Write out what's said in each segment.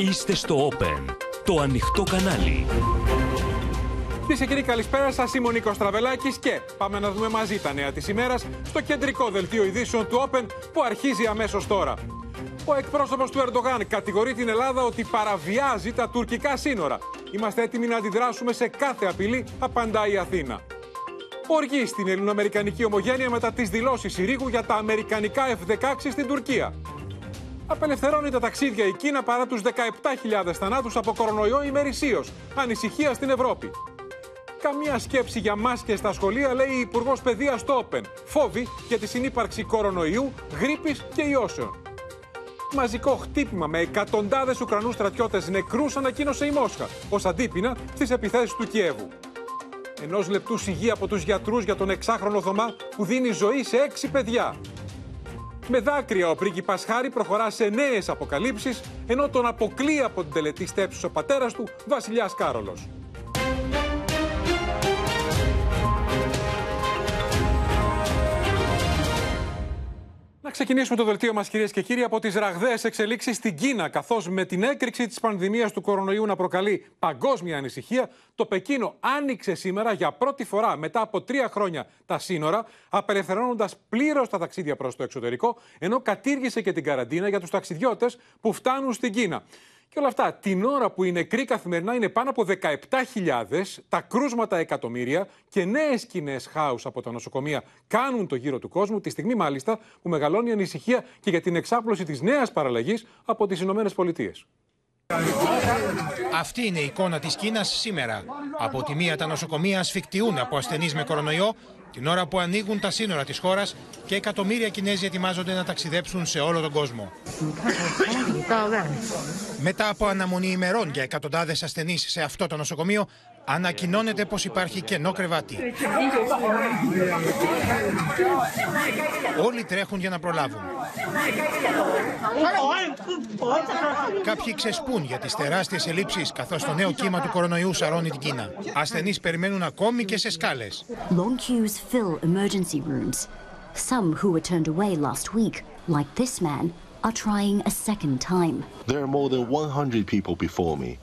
Είστε στο Open, το ανοιχτό κανάλι. Κυρίες και κύριοι, καλησπέρα σας. Είμαι ο Νίκος Τραβελάκης και πάμε να δούμε μαζί τα νέα της ημέρας στο κεντρικό δελτίο ειδήσεων του Open που αρχίζει αμέσως τώρα. Ο εκπρόσωπος του Ερντογάν κατηγορεί την Ελλάδα ότι παραβιάζει τα τουρκικά σύνορα. Είμαστε έτοιμοι να αντιδράσουμε σε κάθε απειλή, απαντάει η Αθήνα. Οργή στην ελληνοαμερικανική ομογένεια μετά τις δηλώσεις Συρίγου για τα αμερικανικά F-16 στην Τουρκία. Απελευθερώνει τα ταξίδια η Κίνα παρά τους 17.000 θανάτους από κορονοϊό ημερησίως. Ανησυχία στην Ευρώπη. Καμία σκέψη για μάσκες στα σχολεία, λέει η Υπουργός Παιδείας στο Open. Φόβη για τη συνύπαρξη κορονοϊού, γρήπης και ιώσεων. Μαζικό χτύπημα με εκατοντάδες Ουκρανούς στρατιώτες νεκρούς ανακοίνωσε η Μόσχα ως αντίπεινα στις επιθέσεις του Κιέβου. Ενός λεπτού σιγή από τους γιατρούς για τον εξάχρονο Θωμά που δίνει ζωή σε έξι παιδιά. Με δάκρυα ο πρίγκιπας Χάρη προχωρά σε νέες αποκαλύψεις, ενώ τον αποκλεί από την τελετή στέψης ο πατέρας του, Βασιλιάς Κάρολος. Να ξεκινήσουμε το δελτίο μας, κυρίες και κύριοι, από τις ραγδαίες εξελίξεις στην Κίνα. Καθώς με την έκρηξη της πανδημίας του κορονοϊού να προκαλεί παγκόσμια ανησυχία, το Πεκίνο άνοιξε σήμερα για πρώτη φορά μετά από τρία χρόνια τα σύνορα, απελευθερώνοντας πλήρως τα ταξίδια προς το εξωτερικό, ενώ κατήργησε και την καραντίνα για τους ταξιδιώτες που φτάνουν στην Κίνα. Και όλα αυτά την ώρα που οι νεκροί καθημερινά είναι πάνω από 17.000, τα κρούσματα εκατομμύρια και νέες σκηνές χάους από τα νοσοκομεία κάνουν το γύρο του κόσμου, τη στιγμή μάλιστα που μεγαλώνει η ανησυχία και για την εξάπλωση της νέας παραλλαγής από τις Ηνωμένες Πολιτείες. Αυτή είναι η εικόνα της Κίνας σήμερα. Από τη μία τα νοσοκομεία ασφικτιούν από ασθενείς με κορονοϊό, την ώρα που ανοίγουν τα σύνορα της χώρας και εκατομμύρια Κινέζοι ετοιμάζονται να ταξιδέψουν σε όλο τον κόσμο. Μετά από αναμονή ημερών για εκατοντάδες ασθενείς σε αυτό το νοσοκομείο, ανακοινώνεται πως υπάρχει κενό κρεβάτι. Όλοι τρέχουν για να προλάβουν. Κάποιοι ξεσπούν για τις τεράστιες ελλείψεις καθώς το νέο κύμα του κορονοϊού σαρώνει την Κίνα. Ασθενείς περιμένουν ακόμη και σε σκάλες. Long queues fill emergency rooms. Some who were turned away last week, like this man, are trying a second time. There are more than 100 people before me.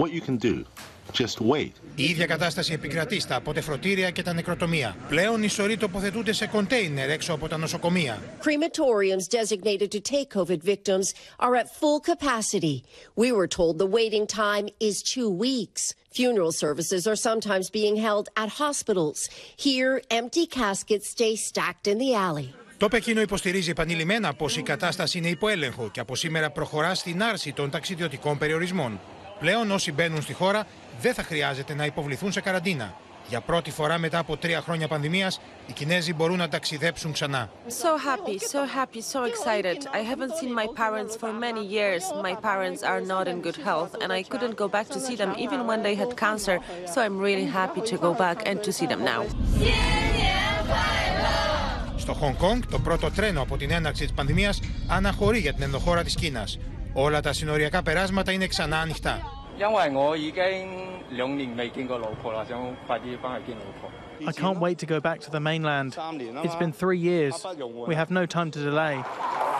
What you can do, just wait. Η ίδια κατάσταση επικρατεί στα αποτεφρωτήρια και τα νεκροτομεία. Πλέον οι σωροί τοποθετούνται σε κοντέινερ έξω από τα νοσοκομεία. Crematoriums designated to take COVID victims are at full capacity. We were told the waiting time is two weeks. Funeral services are sometimes being held at hospitals. Here, empty caskets stay stacked in the alley. Το Πεκίνο υποστηρίζει επανειλημμένα πως η κατάσταση είναι υπό έλεγχο και από σήμερα προχωρά στην άρση των ταξιδιωτικών περιορισμών. Πλέον όσοι μπαίνουν στη χώρα δεν θα χρειάζεται να υποβληθούν σε καραντίνα. Για πρώτη φορά μετά από τρία χρόνια πανδημίας, οι Κινέζοι μπορούν να ταξιδέψουν ξανά. So happy, so happy, so excited. I haven't seen my parents for many years. My parents are not in good health and I couldn't go back to see them even when they had cancer. So I'm really happy to go back and to see them now. Στο Χονγκ Κονγκ, το πρώτο τρένο από την έναρξη της πανδημίας αναχωρεί για την ενδοχώρα της Κίνας. Όλα τα συνοριακά περάσματα είναι ξανά ανοιχτά. 因为我已经两年未见过老婆啦，想快啲翻去见老婆。 I can't wait to go back to the mainland. It's been three years. We have no time to delay.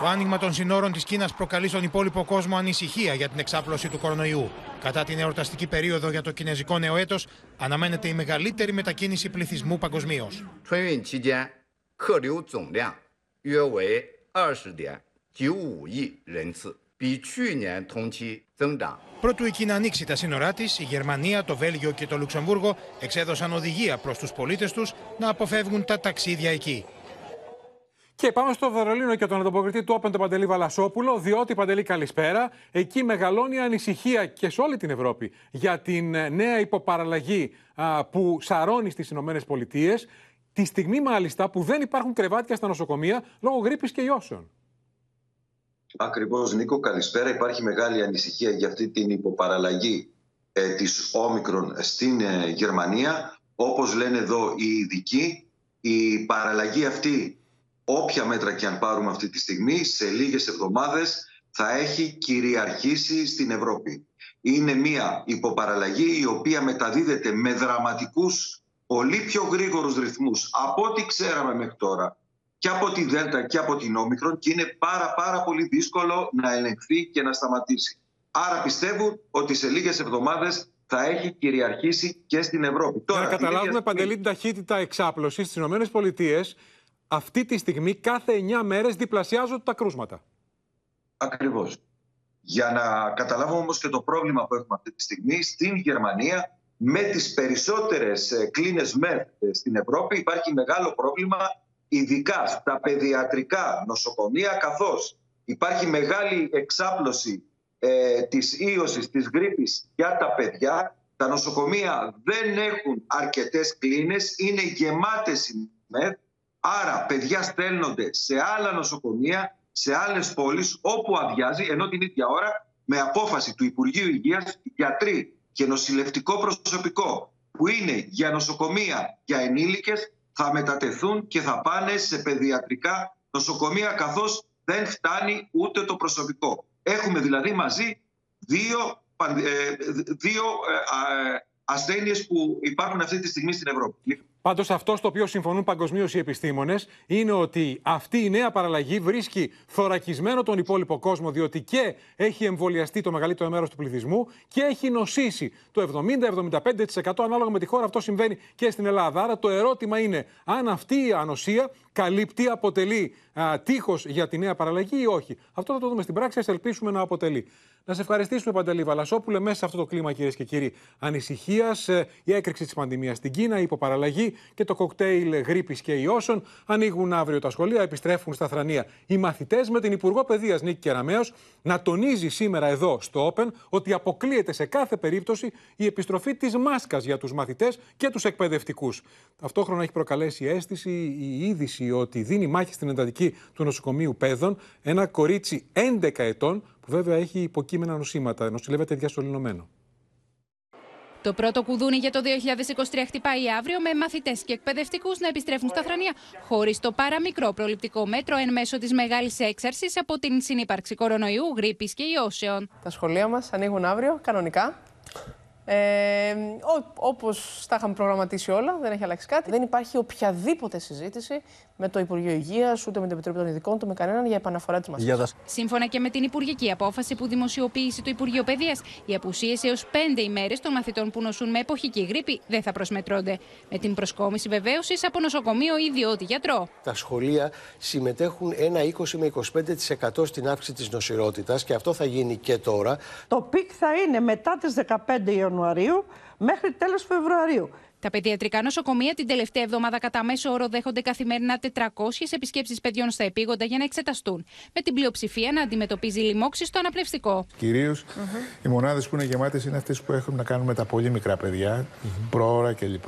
Το άνοιγμα των συνόρων της Κίνας προκαλεί στον υπόλοιπο κόσμο ανησυχία για την εξάπλωση του κορονοϊού. Κατά την εορταστική περίοδο για το κινέζικο νέο έτος, αναμένεται η μεγαλύτερη μετακίνηση πληθυσμού παγκοσμίω. 春运期间，客流总量约为二十点九五亿人次， 比去年同期增长 Πρώτου η Κίνα ανοίξει τα σύνορά τη, η Γερμανία, το Βέλγιο και το Λουξεμβούργο εξέδωσαν οδηγία προ του πολίτε του να αποφεύγουν τα ταξίδια εκεί. Και πάμε στο Βερολίνο και τον ανταποκριτή του Open, τον Παντελή Βαλασόπουλο, διότι Παντελή καλησπέρα. Εκεί μεγαλώνει η ανησυχία και σε όλη την Ευρώπη για την ε, νέα υποπαραλλαγή α, που σαρώνει στι Ηνωμένε Πολιτείε. Τη στιγμή μάλιστα που δεν υπάρχουν κρεβάτια στα νοσοκομεία λόγω γρήπης και ιώσεων. Ακριβώς Νίκο, καλησπέρα. Υπάρχει μεγάλη ανησυχία για αυτή την υποπαραλλαγή ε, της Όμικρον στην ε, Γερμανία. Όπως λένε εδώ οι ειδικοί, η παραλλαγή αυτή, όποια μέτρα και αν πάρουμε αυτή τη στιγμή, σε λίγες εβδομάδες θα έχει κυριαρχήσει στην Ευρώπη. Είναι μια υποπαραλλαγή η οποία μεταδίδεται με δραματικούς, πολύ πιο γρήγορους ρυθμούς από ό,τι ξέραμε μέχρι τώρα και από τη Δέλτα και από την Όμικρον και είναι πάρα πάρα πολύ δύσκολο να ελεγχθεί και να σταματήσει. Άρα πιστεύουν ότι σε λίγες εβδομάδες θα έχει κυριαρχήσει και στην Ευρώπη. Για να καταλάβουμε, Παντελή, την ταχύτητα εξάπλωσης στις ΗΠΑ, αυτή τη στιγμή κάθε 9 μέρες διπλασιάζονται τα κρούσματα. Ακριβώς. Για να καταλάβουμε όμως και το πρόβλημα που έχουμε αυτή τη στιγμή, στην Γερμανία με τις περισσότερες ε, κλίνες ΜΕΘ ε, στην Ευρώπη υπάρχει μεγάλο πρόβλημα ειδικά στα παιδιατρικά νοσοκομεία καθώς υπάρχει μεγάλη εξάπλωση ε, της ίωσης, της γρήπης για τα παιδιά. Τα νοσοκομεία δεν έχουν αρκετές κλίνες, είναι γεμάτες οι ΜΕΘ, άρα παιδιά στέλνονται σε άλλα νοσοκομεία, σε άλλες πόλεις όπου αδειάζει, ενώ την ίδια ώρα με απόφαση του Υπουργείου Υγείας γιατροί και νοσηλευτικό προσωπικό που είναι για νοσοκομεία για ενήλικες θα μετατεθούν και θα πάνε σε παιδιατρικά νοσοκομεία καθώς δεν φτάνει ούτε το προσωπικό. Έχουμε δηλαδή μαζί δύο, ε, δύο ε, ασθένειες που υπάρχουν αυτή τη στιγμή στην Ευρώπη. Πάντως, αυτό στο οποίο συμφωνούν παγκοσμίως οι επιστήμονες είναι ότι αυτή η νέα παραλλαγή βρίσκει θωρακισμένο τον υπόλοιπο κόσμο, διότι και έχει εμβολιαστεί το μεγαλύτερο μέρος του πληθυσμού και έχει νοσήσει το 70-75% ανάλογα με τη χώρα. Αυτό συμβαίνει και στην Ελλάδα. Άρα το ερώτημα είναι αν αυτή η ανοσία καλύπτει, αποτελεί τείχος για τη νέα παραλλαγή ή όχι. Αυτό θα το δούμε στην πράξη. Α ελπίσουμε να αποτελεί. Να σε ευχαριστήσουμε, Παντελή Βαλασόπουλε, μέσα σε αυτό το κλίμα, κυρίες και κύριοι, ανησυχίας, ε, η έκρηξη της πανδημίας στην Κίνα, η υποπαραλλαγή και το κοκτέιλ γρήπης και ιώσεων. Ανοίγουν αύριο τα σχολεία, επιστρέφουν στα θρανία οι μαθητές, με την Υπουργό Παιδείας Νίκη Κεραμέο να τονίζει σήμερα εδώ στο Open ότι αποκλείεται σε κάθε περίπτωση η επιστροφή της μάσκας για τους μαθητές και τους εκπαιδευτικούς. Ταυτόχρονα έχει προκαλέσει αίσθηση η είδηση ότι δίνει μάχη στην εντατική του νοσοκομείου Πέδων ένα κορίτσι 11 ετών που βέβαια έχει υποκείμενα νοσήματα, νοσηλεύεται διασωληνωμένο. Το πρώτο κουδούνι για το 2023 χτυπάει αύριο με μαθητές και εκπαιδευτικούς να επιστρέφουν στα θρανία χωρίς το παραμικρό προληπτικό μέτρο εν μέσω της μεγάλης έξαρσης από την συνύπαρξη κορονοϊού, γρήπης και ιώσεων. Τα σχολεία μας ανοίγουν αύριο κανονικά. Ε, Όπως τα είχαμε προγραμματίσει όλα, δεν έχει αλλάξει κάτι. Δεν υπάρχει οποιαδήποτε συζήτηση με το Υπουργείο Υγείας, ούτε με την Επιτροπή των Ειδικών, ούτε με κανέναν για επαναφορά της μασχάλη. Σύμφωνα και με την Υπουργική απόφαση που δημοσιοποίησε το Υπουργείο Παιδείας, οι απουσίε έως πέντε ημέρες των μαθητών που νοσούν με εποχική γρήπη δεν θα προσμετρώνται. Με την προσκόμιση βεβαίωσης από νοσοκομείο ή ιδιώτη γιατρό. Τα σχολεία συμμετέχουν ένα 20 με 25% στην αύξηση της νοσηρότητας και αυτό θα γίνει και τώρα. Το peak θα είναι μετά τις 15 Ιανουαρίου μέχρι τέλος Φεβρουαρίου. Τα παιδιατρικά νοσοκομεία την τελευταία εβδομάδα κατά μέσο όρο δέχονται καθημερινά 400 επισκέψεις παιδιών στα επείγοντα για να εξεταστούν. Με την πλειοψηφία να αντιμετωπίζει λοιμώξεις στο αναπνευστικό. Κυρίως οι μονάδες που είναι γεμάτες είναι αυτές που έχουν να κάνουν με τα πολύ μικρά παιδιά, προώρα κλπ.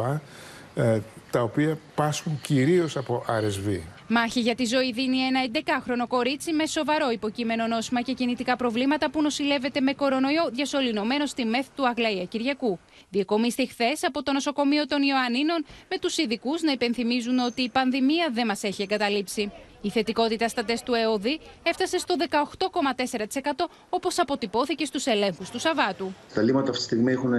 Ε, τα οποία πάσχουν κυρίως από RSV. Μάχη για τη ζωή δίνει ένα 11χρονο κορίτσι με σοβαρό υποκείμενο νόσημα και κινητικά προβλήματα που νοσηλεύεται με κορονοϊό διασωληνωμένο στη ΜΕΘ του Αγλαΐα Κυριακού. Διεκομίστη χθες από το νοσοκομείο των Ιωαννίνων με τους ειδικούς να υπενθυμίζουν ότι η πανδημία δεν μας έχει εγκαταλείψει. Η θετικότητα στα τεστ του ΕΟΔΗ έφτασε στο 18,4% όπως αποτυπώθηκε στους ελέγχους του Σαββάτου. Τα λίμματα αυτή τη στιγμή έχουν.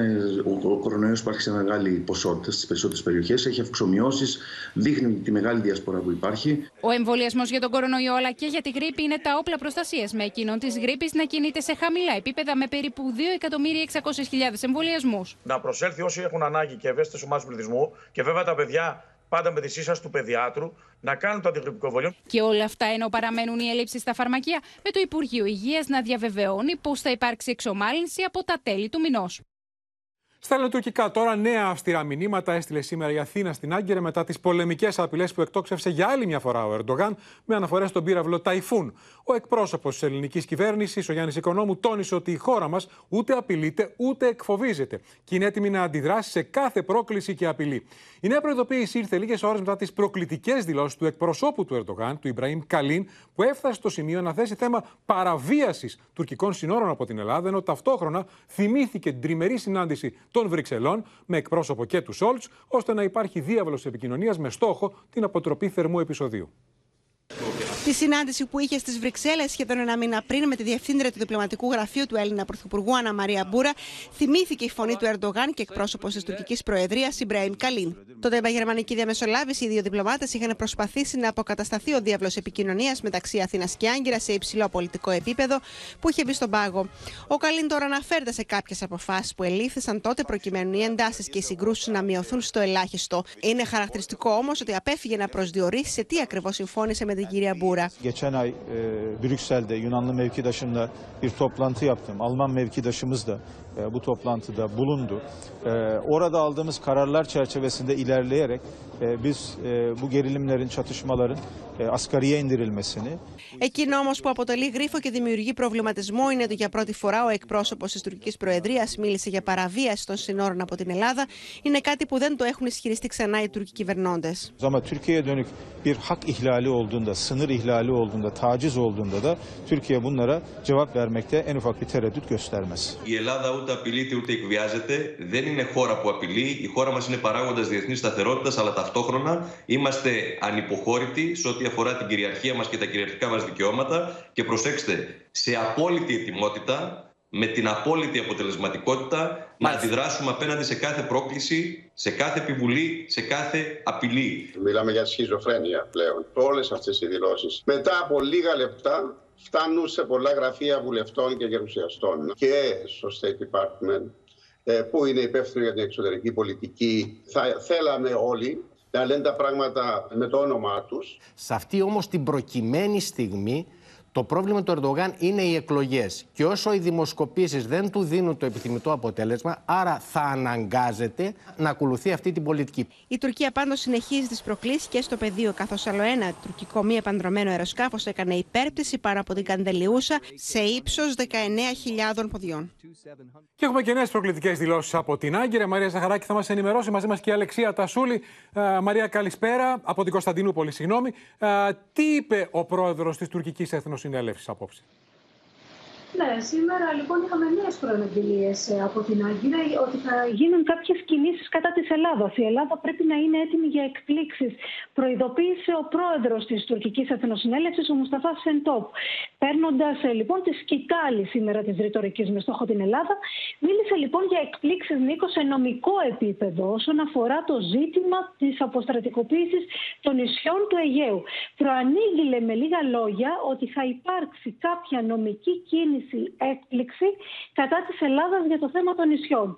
Ο κορονοϊός υπάρχει σε μεγάλη ποσότητα στις περισσότερες περιοχές. Έχει αυξομοιώσεις, δείχνει τη μεγάλη διασπορά που υπάρχει. Ο εμβολιασμός για τον κορονοϊό αλλά και για τη γρήπη είναι τα όπλα προστασίας, με εκείνον της γρήπης να κινείται σε χαμηλά επίπεδα με περίπου 2.600.000 εμβολιασμούς. Να προσέλθει όσοι έχουν ανάγκη και ευαίσθητες ομάδες πληθυσμού και βέβαια τα παιδιά πάντα με τη σύσταση του παιδιάτρου, να κάνουν το αντιγρυπικό εμβόλιο. Και όλα αυτά ενώ παραμένουν οι ελλείψεις στα φαρμακεία, με το Υπουργείο Υγείας να διαβεβαιώνει πως θα υπάρξει εξομάλυνση από τα τέλη του μηνός. Στα ελληνοτουρκικά τώρα νέα αυστηρά μηνύματα έστειλε σήμερα η Αθήνα στην Άγκυρα μετά τις πολεμικές απειλές που εκτόξευσε για άλλη μια φορά ο Ερντογάν με αναφορές στον πύραυλο Ταϊφούν. Ο εκπρόσωπος της ελληνικής κυβέρνησης, ο Γιάννης Οικονόμου, τόνισε ότι η χώρα μας ούτε απειλείται ούτε εκφοβίζεται και είναι έτοιμη να αντιδράσει σε κάθε πρόκληση και απειλή. Η νέα προειδοποίηση ήρθε λίγες ώρες μετά τις προκλητικές δηλώσεις του εκπροσώπου του Ερντογάν, του Ιμπραήμ Καλίν, που έφτασε στο σημείο να θέσει θέμα παραβίασης τουρκικών συνόρων από την Ελλάδα, ενώ ταυτόχρονα θυμήθηκε την τριμερή συνάντηση των Βρυξελών με εκπρόσωπο και του Σόλτς, ώστε να υπάρχει διάβολος επικοινωνίας με στόχο την αποτροπή θερμού επεισοδίου. Τη συνάντηση που είχε στις Βρυξέλλες σχεδόν ένα μήνα πριν με τη διευθύντρια του διπλωματικού γραφείου του Έλληνα Πρωθυπουργού Αννα Μαρία Μπούρα, θυμήθηκε η φωνή του Ερντογάν και εκπρόσωπος της τουρκικής Προεδρίας Ιμπραήμ Καλίν. Τότε με γερμανική διαμεσολάβηση, οι δύο διπλωμάτες είχαν προσπαθήσει να αποκατασταθεί ο διάβλος επικοινωνίας μεταξύ Αθήνας και Άγκυρα σε υψηλό πολιτικό επίπεδο που είχε μπει στον πάγο. Ο Καλίν τώρα αναφέρεται σε κάποιες αποφάσεις που ελήφθησαν τότε προκειμένου οι εντάσεις και οι συγκρούσεις να μειωθούν στο ελάχιστο. Είναι χαρακτηριστικό όμως ότι απέφυγε να προσδιορίσει σε τι ακριβώς συμφώνησε με την κυρία Μπούρα. Geçen ay e, Brüksel'de Yunanlı mevkidaşımla bir toplantı yaptım. Alman mevkidaşımız da bu toplantıda bulundu. E, orada aldığımız kararlar çerçevesinde ilerleyerek e, biz e, bu gerilimlerin, çatışmaların e, asgariye indirilmesini Εκείνο όμω που αποτελεί γρίφο και δημιουργεί προβληματισμό είναι ότι για πρώτη φορά ο εκπρόσωπο τη τουρκική Προεδρία μίλησε για παραβίαση των συνόρων από την Ελλάδα. Είναι κάτι που δεν το έχουν ισχυριστεί ξανά οι Τούρκοι κυβερνώντε. Ama Türkiye'ye dönük bir hak ihlali olduğunda, sınır ihlali olduğunda, taciz olduğunda da Türkiye bunlara cevap vermekte en ufak bir tereddüt göstermez. Η Ελλάδα ούτε απειλείται ούτε εκβιάζεται. Δεν είναι χώρα που απειλεί. Η χώρα μας είναι παράγοντας διεθνής σταθερότητας, αλλά ταυτόχρονα είμαστε ανυποχώρητοι σε ό,τι αφορά την κυριαρχία μας και τα κυριαρχικά μας δικαιώματα. Και προσέξτε, σε απόλυτη ετοιμότητα, με την απόλυτη αποτελεσματικότητα, να αντιδράσουμε απέναντι σε κάθε πρόκληση, σε κάθε επιβουλή, σε κάθε απειλή. Μιλάμε για σχιζοφρένεια πλέον. Όλες αυτές οι δηλώσεις. Μετά από λίγα λεπτά φτάνουν σε πολλά γραφεία βουλευτών και γερουσιαστών και στο State Department ε, που είναι υπεύθυνο για την εξωτερική πολιτική. Θα θέλαμε όλοι να λένε τα πράγματα με το όνομά τους. Σε αυτή όμως την προκειμένη στιγμή το πρόβλημα του Ερντογάν είναι οι εκλογές. Και όσο οι δημοσκοπήσεις δεν του δίνουν το επιθυμητό αποτέλεσμα, άρα θα αναγκάζεται να ακολουθεί αυτή την πολιτική. Η Τουρκία πάντως συνεχίζει τις προκλήσεις και στο πεδίο, καθώς άλλο ένα τουρκικό μη επανδρομένο αεροσκάφος έκανε υπέρπτυση πάνω από την Καντελιούσα σε ύψος 19.000 ποδιών. Και έχουμε και νέες προκλητικές δηλώσεις από την Άγκυρα. Μαρία Ζαχαράκη θα μας ενημερώσει μαζί μας και η Αλεξία Τασούλη. Ε, Μαρία, καλησπέρα από την Κωνσταντινούπολη, συγγνώμη. Ε, τι είπε ο πρόεδρος της τουρκικής Εθνοσυνέλευση απόψε. Ναι, σήμερα λοιπόν είχαμε νέες προαναγγελίες από την Άγκυρα ότι θα γίνουν κάποιες κινήσεις κατά της Ελλάδας. Η Ελλάδα πρέπει να είναι έτοιμη για εκπλήξεις. Προειδοποίησε ο πρόεδρος της τουρκικής Εθνοσυνέλευσης, ο Μουσταφά Σεντόπ. Παίρνοντας λοιπόν τη σκητάλη σήμερα της ρητορικής με στόχο την Ελλάδα, μίλησε λοιπόν για εκπλήξεις Νίκος σε νομικό επίπεδο όσον αφορά το ζήτημα της αποστρατικοποίησης των νησιών του Αιγαίου. Προανήγγειλε με λίγα λόγια ότι θα υπάρξει κάποια νομική κίνηση έκπληξη κατά της Ελλάδας για το θέμα των νησιών.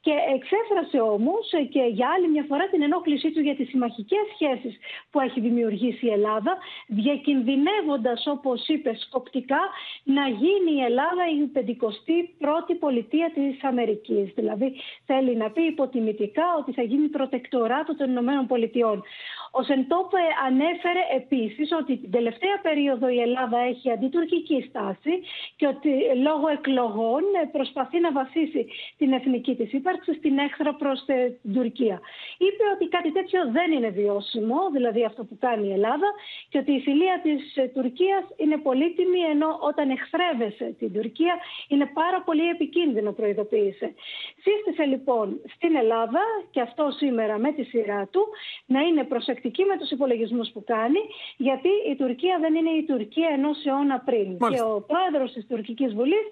Και εξέφρασε όμως και για άλλη μια φορά την ενόχλησή του για τις συμμαχικές σχέσεις που έχει δημιουργήσει η Ελλάδα, διακινδυνεύοντας όπως είπες σκοπτικά να γίνει η Ελλάδα η 51η πολιτεία της Αμερικής. Δηλαδή θέλει να πει υποτιμητικά ότι θα γίνει προτεκτοράτο των Ηνωμένων Πολιτειών. Ο Σεντόπ ανέφερε επίσης ότι την τελευταία περίοδο η Ελλάδα έχει αντιτουρκική στάση και ότι λόγω εκλογών προσπαθεί να βασίσει την εθνική της ύπαρξη στην έχθρα προς την Τουρκία. Είπε ότι κάτι τέτοιο δεν είναι βιώσιμο, δηλαδή αυτό που κάνει η Ελλάδα και ότι η φιλία της Τουρκίας είναι πολύτιμη ενώ όταν εχθρεύεσαι την Τουρκία είναι πάρα πολύ επικίνδυνο προειδοποίησε. Σύστησε λοιπόν στην Ελλάδα και αυτό σήμερα με τη σειρά του να είναι προσεκτική με τους υπολογισμούς που κάνει γιατί η Τουρκία δεν είναι η Τουρκία ενός αιώνα πριν. Μάλιστα. Και ο πρόεδρος της Τουρκικής Βουλής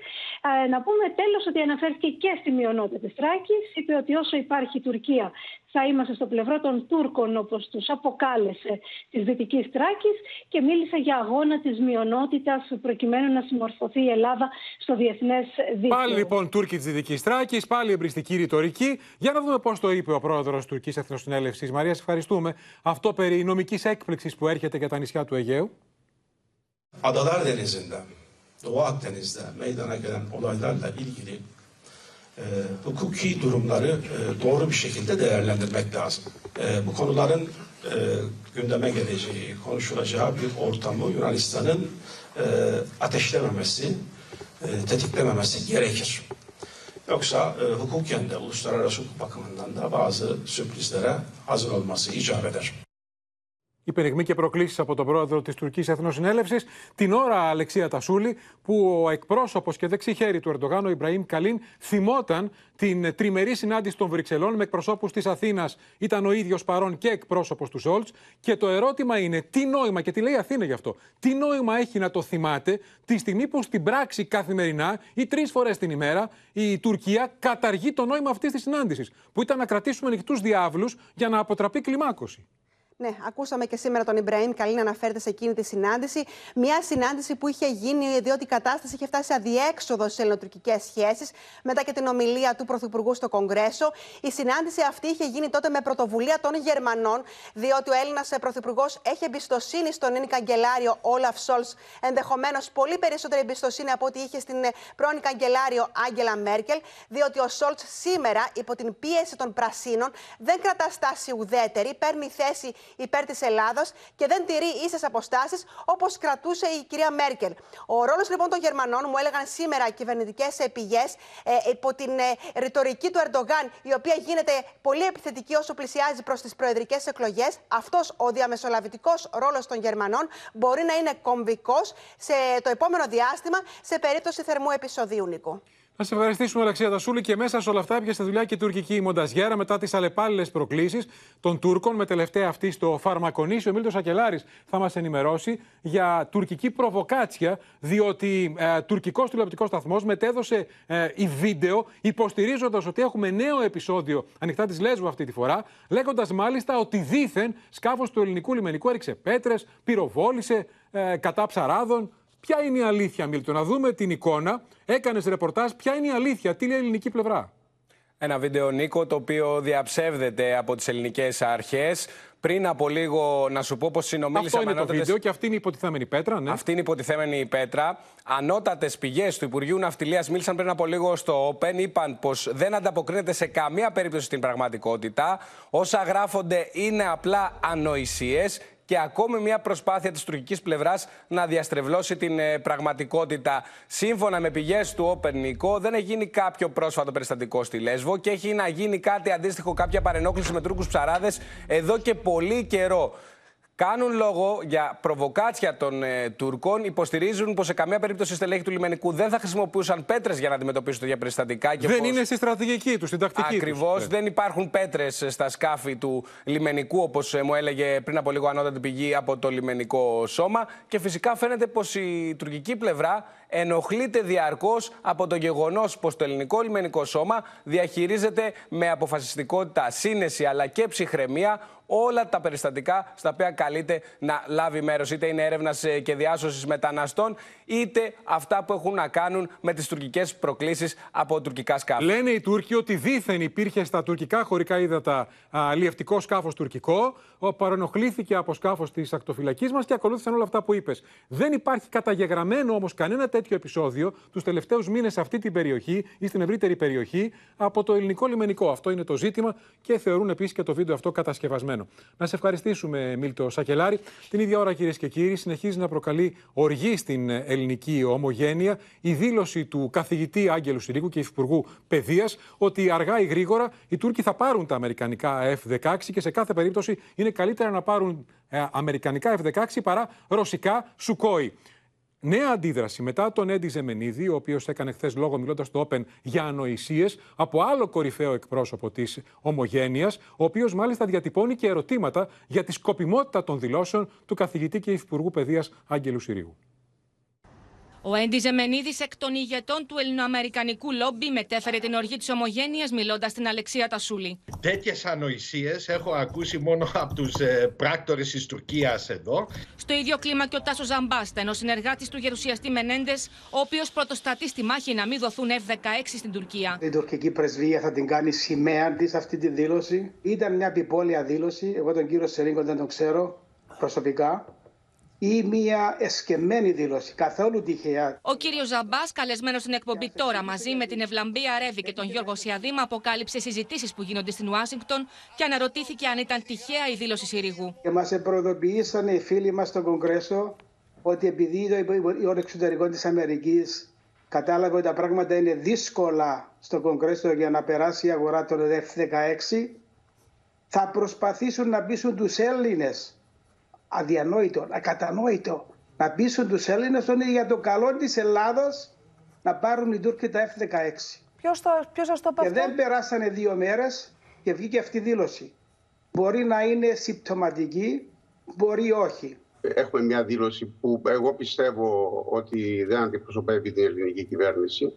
ε, να πούμε τέλος ότι αναφέρθηκε και στη μειονότητα της Τράκης. Είπε ότι όσο υπάρχει η Τουρκία θα είμαστε στο πλευρό των Τούρκων όπως τους αποκάλεσε της Δυτικής Τράκης και μίλησε για αγώνα της μειονότητας προκειμένου να συμμορφωθεί η Ελλάδα στο διεθνές δίκαιο. Πάλι λοιπόν Τούρκοι της Δυτικής Τράκης, πάλι εμπριστική ρητορική. Για να δούμε πώς το είπε ο πρόεδρος τη Τουρκική Εθνοσυνέλευση. Μαρία, σε ευχαριστούμε. Αυτό περί νομικής έκπληξης που έρχεται για τα νησιά του Αιγαίου. Adalar Denizi'nde, Doğu Akdeniz'de meydana gelen olaylarla ilgili e, hukuki durumları e, doğru bir şekilde değerlendirmek lazım. E, bu konuların e, gündeme geleceği, konuşulacağı bir ortamı Yunanistan'ın e, ateşlememesi, e, tetiklememesi gerekir. Yoksa e, hukuken de uluslararası hukuk bakımından da bazı sürprizlere hazır olması icap eder. Υπενιγμοί και προκλήσεις από τον πρόεδρο της Τουρκική Εθνοσυνέλευσης, την ώρα Αλεξία Τασούλη, που ο εκπρόσωπος και δεξί χέρι του Ερντογάν, ο Ιμπραήμ Καλίν, θυμόταν την τριμερή συνάντηση των Βρυξελών με εκπροσώπους της Αθήνας. Ήταν ο ίδιος παρόν και εκπρόσωπος του Σόλτς. Και το ερώτημα είναι τι νόημα, και τι λέει η Αθήνα γι' αυτό, τι νόημα έχει να το θυμάται τη στιγμή που στην πράξη καθημερινά ή τρεις φορές την ημέρα η Τουρκία καταργεί το νόημα αυτής της συνάντησης, που ήταν να κρατήσουμε ανοιχτούς διάβλους για να αποτραπεί κλιμάκωση. Ναι, ακούσαμε και σήμερα τον Ιμπραήμ Καλίν να αναφέρεται σε εκείνη τη συνάντηση. Μια συνάντηση που είχε γίνει διότι η κατάσταση είχε φτάσει σε αδιέξοδο στις ελληνοτουρκικές σχέσεις μετά και την ομιλία του Πρωθυπουργού στο Κογκρέσο. Η συνάντηση αυτή είχε γίνει τότε με πρωτοβουλία των Γερμανών, διότι ο Έλληνας Πρωθυπουργός έχει εμπιστοσύνη στον Έλληνα καγκελάριο Όλαφ Σολτς, ενδεχομένως πολύ περισσότερη εμπιστοσύνη από ό,τι είχε στην πρώην καγκελάριο Άγγελα Μέρκελ, διότι ο Σολτς σήμερα υπό την πίεση των Πρασίνων δεν κρατά στάση ουδέτερη, παίρνει θέση υπέρ της Ελλάδος και δεν τηρεί ίσες αποστάσεις όπως κρατούσε η κυρία Μέρκελ. Ο ρόλος λοιπόν των Γερμανών, μου έλεγαν σήμερα κυβερνητικές πηγέ, ε, υπό την ε, ρητορική του Ερντογάν, η οποία γίνεται πολύ επιθετική όσο πλησιάζει προς τις προεδρικές εκλογές, αυτός ο διαμεσολαβητικός ρόλος των Γερμανών μπορεί να είναι κομβικός σε το επόμενο διάστημα σε περίπτωση θερμού επεισοδίου, Νίκο. Να σε ευχαριστήσουμε, Αλεξία Τασούλη. Και μέσα σε όλα αυτά έπιασε δουλειά και η τουρκική μονταζιέρα μετά τις αλλεπάλληλες προκλήσεις των Τούρκων, με τελευταία αυτή στο Φαρμακονήσιο. Ο Μίλτος Ακελάρης θα μας ενημερώσει για τουρκική προβοκάτσια, διότι ε, τουρκικός τηλεοπτικός σταθμός μετέδωσε ε, η βίντεο υποστηρίζοντας ότι έχουμε νέο επεισόδιο ανοιχτά της Λέσβου αυτή τη φορά, λέγοντας μάλιστα ότι δήθεν σκάφος του ελληνικού λιμενικού έριξε πέτρες, πυροβόλησε ε, κατά ψαράδων. Ποια είναι η αλήθεια, Μίλτο, να δούμε την εικόνα. Έκανες ρεπορτάζ, ποια είναι η αλήθεια, τι λέει η ελληνική πλευρά. Ένα βίντεο, Νίκο, το οποίο διαψεύδεται από τις ελληνικές αρχές. Πριν από λίγο, να σου πω πως συνομίλησα Αυτό είναι το βίντεο και αυτή είναι η υποτιθέμενη πέτρα. Ναι. Αυτή είναι η υποτιθέμενη πέτρα. Ανώτατες πηγές του Υπουργείου Ναυτιλίας μίλησαν πριν από λίγο στο Open. Είπαν πως δεν ανταποκρίνεται σε καμία περίπτωση στην πραγματικότητα. Όσα γράφονται είναι απλά ανοησίες και ακόμη μια προσπάθεια της τουρκικής πλευράς να διαστρεβλώσει την ε, πραγματικότητα. Σύμφωνα με πηγές του Open Nico, δεν έχει γίνει κάποιο πρόσφατο περιστατικό στη Λέσβο και έχει να γίνει κάτι αντίστοιχο, κάποια παρενόχληση με Τούρκους ψαράδες εδώ και πολύ καιρό κάνουν λόγο για προβοκάτσια των ε, Τούρκων. Υποστηρίζουν πως σε καμία περίπτωση οι στελέχοι του λιμενικού δεν θα χρησιμοποιούσαν πέτρες για να αντιμετωπίσουν τέτοια περιστατικά. Και δεν είναι στη στρατηγική τους, στην τακτική τους. Ακριβώς. Δεν υπάρχουν πέτρες στα σκάφη του λιμενικού, όπως ε, μου έλεγε πριν από λίγο ανώτατη πηγή από το λιμενικό σώμα. Και φυσικά φαίνεται πως η τουρκική πλευρά ενοχλείται διαρκώς από το γεγονός πως το ελληνικό λιμενικό σώμα διαχειρίζεται με αποφασιστικότητα, σύνεση αλλά και ψυχραιμία όλα τα περιστατικά στα οποία καλείται να λάβει μέρος. Είτε είναι έρευνας ε, και διάσωσης μεταναστών, είτε αυτά που έχουν να κάνουν με τις τουρκικές προκλήσεις από τουρκικά σκάφη. Λένε οι Τούρκοι ότι δήθεν υπήρχε στα τουρκικά χωρικά ύδατα λιευτικό σκάφος τουρκικό, παρενοχλήθηκε από σκάφος της ακτοφυλακής μας και ακολούθησαν όλα αυτά που είπες. Δεν υπάρχει καταγεγραμμένο όμως κανένα τέτοιο επεισόδιο τους τελευταίους μήνες σε αυτή την περιοχή ή στην ευρύτερη περιοχή από το ελληνικό λιμενικό. Αυτό είναι το ζήτημα και θεωρούν επίσης και το βίντεο αυτό κατασκευασμένο. Να σε ευχαριστήσουμε, Μίλτο Σακελάρη. Την ίδια ώρα, κυρίες και κύριοι, συνεχίζει να προκαλεί οργή στην ελληνική ομογένεια η δήλωση του καθηγητή Άγγελου Συρίκου και υφυπουργού Παιδείας ότι αργά ή γρήγορα οι Τούρκοι θα πάρουν τα αμερικανικά F-16 και σε κάθε περίπτωση είναι καλύτερα να πάρουν ε, αμερικανικά F-16 παρά ρωσικά Σουκόι. Νέα αντίδραση μετά τον Έντι Ζεμενίδη, ο οποίος έκανε χθες λόγο μιλώντας στο Open για ανοησίες, από άλλο κορυφαίο εκπρόσωπο της Ομογένειας, ο οποίος μάλιστα διατυπώνει και ερωτήματα για τη σκοπιμότητα των δηλώσεων του καθηγητή και υφυπουργού παιδείας Άγγελου Συρίγου. Ο Έντι Ζεμενίδης, εκ των ηγετών του ελληνοαμερικανικού λόμπι, μετέφερε την οργή της Ομογένειας μιλώντας στην Αλεξία Τασούλη. Τέτοιες ανοησίες έχω ακούσει μόνο από τους ε, πράκτορες της Τουρκίας εδώ. Στο ίδιο κλίμα και ο Τάσος Ζαμπάστα, ενώ συνεργάτης του γερουσιαστή Μενέντες, ο οποίος πρωτοστατεί στη μάχη να μην δοθούν F-16 στην Τουρκία. Η τουρκική πρεσβεία θα την κάνει σημαία της αυτή τη δήλωση. Ήταν μια επιπόλαια δήλωση. Εγώ τον κύριο Σερίγκο δεν τον ξέρω προσωπικά ή μια εσκεμμένη δήλωση, καθόλου τυχαία. Ο κύριος Ζαμπάς, καλεσμένος στην εκπομπή τώρα μαζί με την Ευλαμπία Ρεύη και τον Γιώργο Σιαδήμα, αποκάλυψε συζητήσεις που γίνονται στην Ουάσιγκτον και αναρωτήθηκε αν ήταν τυχαία η δήλωση Συρίγου. Και μας προειδοποιήσαν οι φίλοι μας στο Κογκρέσο ότι επειδή το Υπουργείο Εξωτερικών της Αμερικής κατάλαβε ότι τα πράγματα είναι δύσκολα στο Κογκρέσο για να περάσει η αγορά των F-16, θα προσπαθήσουν να πείσουν τους Έλληνες αδιανόητο, ακατανόητο να πείσουν τους Έλληνες ότι για το καλό της Ελλάδος να πάρουν οι Τούρκοι τα F-16. Ποιος, το, ποιος σας το είπε Και αυτό; δεν περάσανε δύο μέρες και βγήκε αυτή η δήλωση. Μπορεί να είναι συμπτωματική, μπορεί όχι. Έχουμε μια δήλωση που εγώ πιστεύω ότι δεν αντιπροσωπεύει την ελληνική κυβέρνηση.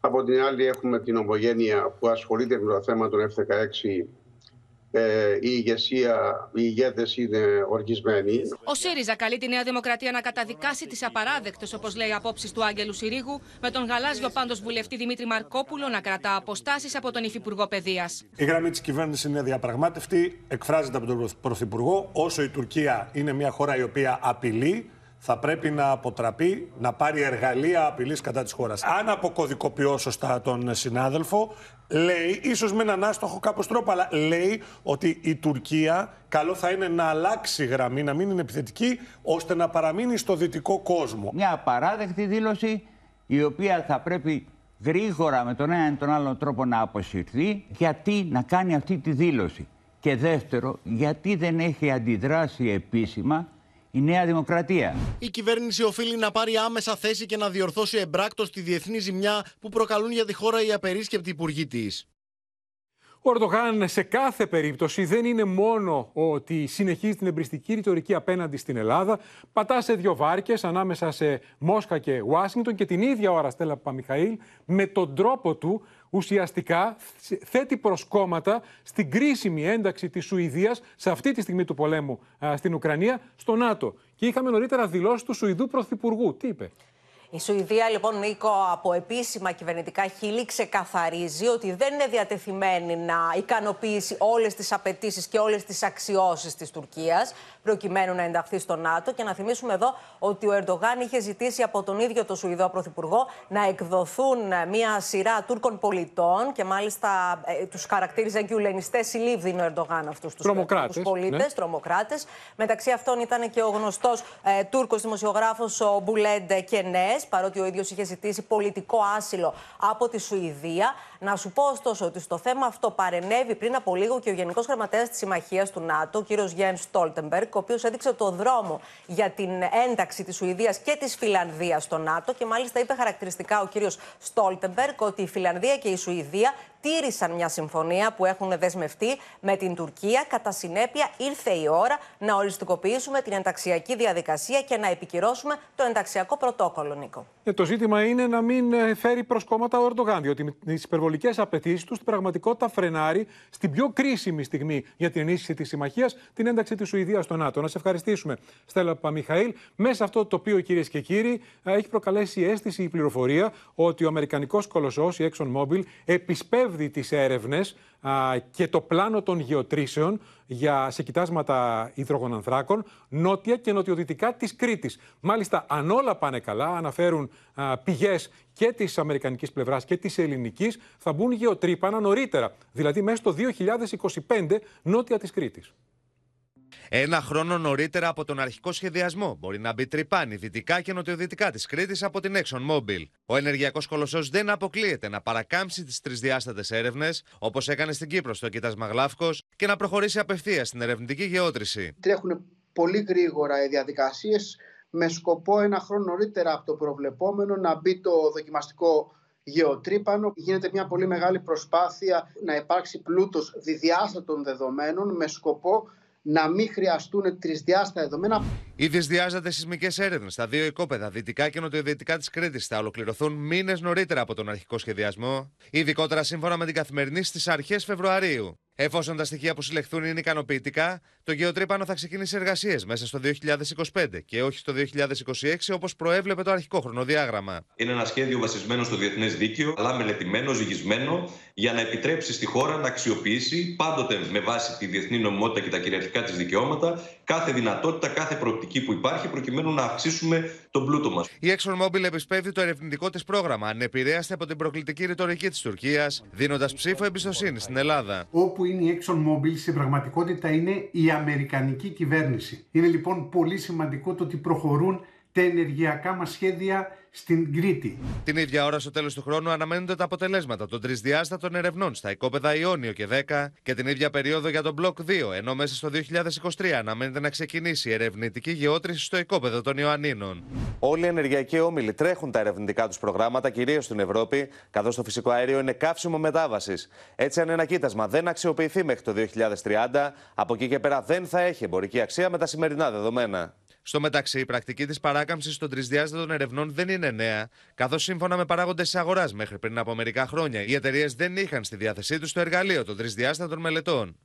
Από την άλλη έχουμε την ομογένεια που ασχολείται με το θέμα των F-16 ε, η ηγεσία, οι ηγέτες είναι οργισμένοι. Ο ΣΥΡΙΖΑ καλεί τη Νέα Δημοκρατία να καταδικάσει τις απαράδεκτες, όπως λέει, απόψεις του Άγγελου Συρίγου, με τον γαλάζιο πάντως βουλευτή Δημήτρη Μαρκόπουλο να κρατά αποστάσεις από τον Υφυπουργό Παιδείας. Η γραμμή της κυβέρνησης είναι διαπραγμάτευτη, εκφράζεται από τον Πρωθυπουργό. Όσο η Τουρκία είναι μια χώρα η οποία απειλεί, θα πρέπει να αποτραπεί, να πάρει εργαλεία απειλής κατά της χώρας. Αν αποκωδικοποιώ σωστά τον συνάδελφο, λέει, ίσως με έναν άστοχο κάπως τρόπο, αλλά λέει ότι η Τουρκία καλό θα είναι να αλλάξει γραμμή, να μην είναι επιθετική, ώστε να παραμείνει στο δυτικό κόσμο. Μια απαράδεκτη δήλωση η οποία θα πρέπει γρήγορα με τον ένα ή τον άλλο τρόπο να αποσυρθεί. Γιατί να κάνει αυτή τη δήλωση. Και δεύτερο, γιατί δεν έχει αντιδράσει επίσημα η Νέα Δημοκρατία. Η κυβέρνηση οφείλει να πάρει άμεσα θέση και να διορθώσει εμπράκτος τη διεθνή ζημιά που προκαλούν για τη χώρα οι απερίσκεπτοι υπουργοί της. Ο Ερντογάν σε κάθε περίπτωση δεν είναι μόνο ότι συνεχίζει την εμπριστική ρητορική απέναντι στην Ελλάδα, πατά σε δύο βάρκες ανάμεσα σε Μόσχα και Ουάσιγκτον και την ίδια ώρα Στέλλα Παμιχαήλ με τον τρόπο του ουσιαστικά θέτει προσκόμματα στην κρίσιμη ένταξη της Σουηδίας σε αυτή τη στιγμή του πολέμου α, στην Ουκρανία στο ΝΑΤΟ. Και είχαμε νωρίτερα δηλώσεις του Σουηδού Πρωθυπουργού. Τι είπε; Η Σουηδία, λοιπόν, Νίκο, από επίσημα κυβερνητικά χείλη ξεκαθαρίζει ότι δεν είναι διατεθειμένη να ικανοποιήσει όλες τις απαιτήσεις και όλες τις αξιώσεις της Τουρκίας προκειμένου να ενταχθεί στο ΝΑΤΟ. Και να θυμίσουμε εδώ ότι ο Ερντογάν είχε ζητήσει από τον ίδιο τον Σουηδό Πρωθυπουργό να εκδοθούν μια σειρά Τούρκων πολιτών και μάλιστα ε, τους χαρακτήριζε και ουλενιστέ συλλήβδιν ο Ερντογάν αυτούς τους πολίτε, ναι. τρομοκράτες. Μεταξύ αυτών ήταν και ο γνωστός ε, Τούρκος δημοσιογράφος ο Μπουλέντε Κενές, παρότι ο ίδιος είχε ζητήσει πολιτικό άσυλο από τη Σουηδία. Να σου πω ωστόσο ότι στο θέμα αυτό παρενέβη πριν από λίγο και ο Γενικός Γραμματέας της Συμμαχίας του ΝΑΤΟ, ο κ. Γιάνν Στόλτεμπεργκ, ο οποίος έδειξε το δρόμο για την ένταξη της Σουηδίας και της Φιλανδίας στο ΝΑΤΟ και μάλιστα είπε χαρακτηριστικά ο κ. Στόλτεμπεργκ ότι η Φιλανδία και η Σουηδία τήρησαν μια συμφωνία που έχουν δεσμευτεί με την Τουρκία. Κατά συνέπεια, ήρθε η ώρα να οριστικοποιήσουμε την ενταξιακή διαδικασία και να επικυρώσουμε το ενταξιακό πρωτόκολλο, Νίκο. Ε, το ζήτημα είναι να μην ε, φέρει προσκόμματα ο Ερντογάν, διότι με τις υπερβολικές απαιτήσεις τους στην πραγματικότητα φρενάρει στην πιο κρίσιμη στιγμή για την ενίσχυση της συμμαχίας, την ένταξη της Σουηδίας στο ΝΑΤΟ. Να σε ευχαριστήσουμε, Στέλλα Παμιχαήλ. Μέσα αυτό το οποίο, κυρίες και κύριοι, ε, έχει προκαλέσει αίσθηση η πληροφορία ότι ο Αμερικανικός κολοσσός, η ExxonMobil, επισπεύδει τις έρευνες και το πλάνο των γεωτρήσεων για, σε κοιτάσματα υδρογονανθράκων νότια και νοτιοδυτικά της Κρήτης. Μάλιστα, αν όλα πάνε καλά, αναφέρουν α, πηγές και της αμερικανικής πλευράς και της ελληνικής, θα μπουν γεωτρύπανα νωρίτερα, δηλαδή μέσα στο 2025 νότια της Κρήτης. Ένα χρόνο νωρίτερα από τον αρχικό σχεδιασμό μπορεί να μπει τρυπάνι δυτικά και νοτιοδυτικά της Κρήτης από την ExxonMobil. Ο ενεργειακός κολοσσός δεν αποκλείεται να παρακάμψει τις τρισδιάστατες έρευνες, όπως έκανε στην Κύπρο στο Κοίτασμα Γλάφκος, και να προχωρήσει απευθείας στην ερευνητική γεώτρηση. Τρέχουν πολύ γρήγορα οι διαδικασίες με σκοπό ένα χρόνο νωρίτερα από το προβλεπόμενο να μπει το δοκιμαστικό γεωτρύπανο. Γίνεται μια πολύ μεγάλη προσπάθεια να υπάρξει πλούτος διδιάστατων δεδομένων με σκοπό να μην χρειαστούν τρισδιάστα δεδομένα. Οι δυσδιάστατε σεισμικές έρευνες στα δύο οικόπεδα, δυτικά και νοτιοδυτικά της Κρήτης, θα ολοκληρωθούν μήνες νωρίτερα από τον αρχικό σχεδιασμό, ειδικότερα σύμφωνα με την καθημερινή στις αρχές Φεβρουαρίου. Εφόσον τα στοιχεία που συλλεχθούν είναι ικανοποιητικά, το γεωτρύπανο θα ξεκινήσει εργασίες μέσα στο 2025 και όχι στο 2026 όπως προέβλεπε το αρχικό χρονοδιάγραμμα. Είναι ένα σχέδιο βασισμένο στο διεθνές δίκαιο, αλλά μελετημένο, ζυγισμένο, για να επιτρέψει στη χώρα να αξιοποιήσει, πάντοτε με βάση τη διεθνή νομιμότητα και τα κυριαρχικά της δικαιώματα, κάθε δυνατότητα, κάθε προοπτική που υπάρχει, προκειμένου να αυξήσουμε τον πλούτο μας. Η ExxonMobil επισπεύδει το ερευνητικό της πρόγραμμα, ανεπηρέαστη από την προκλητική ρητορική της Τουρκίας, δίνοντας ψήφο εμπιστοσύνη στην Ελλάδα. Όπου είναι η ExxonMobil στην πραγματικότητα είναι η Αμερικανική κυβέρνηση. Είναι λοιπόν πολύ σημαντικό το ότι προχωρούν τα ενεργειακά μας σχέδια στην Κρήτη. Την ίδια ώρα, στο τέλος του χρόνου, αναμένονται τα αποτελέσματα των τρισδιάστατων ερευνών στα οικόπεδα Ιόνιο και 10 και την ίδια περίοδο για τον Μπλοκ 2, ενώ μέσα στο 2023 αναμένεται να ξεκινήσει η ερευνητική γεώτρηση στο οικόπεδο των Ιωαννίνων. Όλοι οι ενεργειακοί όμιλοι τρέχουν τα ερευνητικά τους προγράμματα, κυρίως στην Ευρώπη, καθώς το φυσικό αέριο είναι καύσιμο μετάβασης. Έτσι, αν ένα κοίτασμα δεν αξιοποιηθεί μέχρι το 2030, από εκεί και πέρα δεν θα έχει εμπορική αξία με τα σημερινά δεδομένα. Στο μεταξύ, η πρακτική της παράκαμψης των τρισδιάστατων ερευνών δεν είναι νέα, καθώς σύμφωνα με παράγοντες τη αγοράς μέχρι πριν από μερικά χρόνια, οι εταιρείες δεν είχαν στη διάθεσή τους το εργαλείο των τρισδιάστατων μελετών.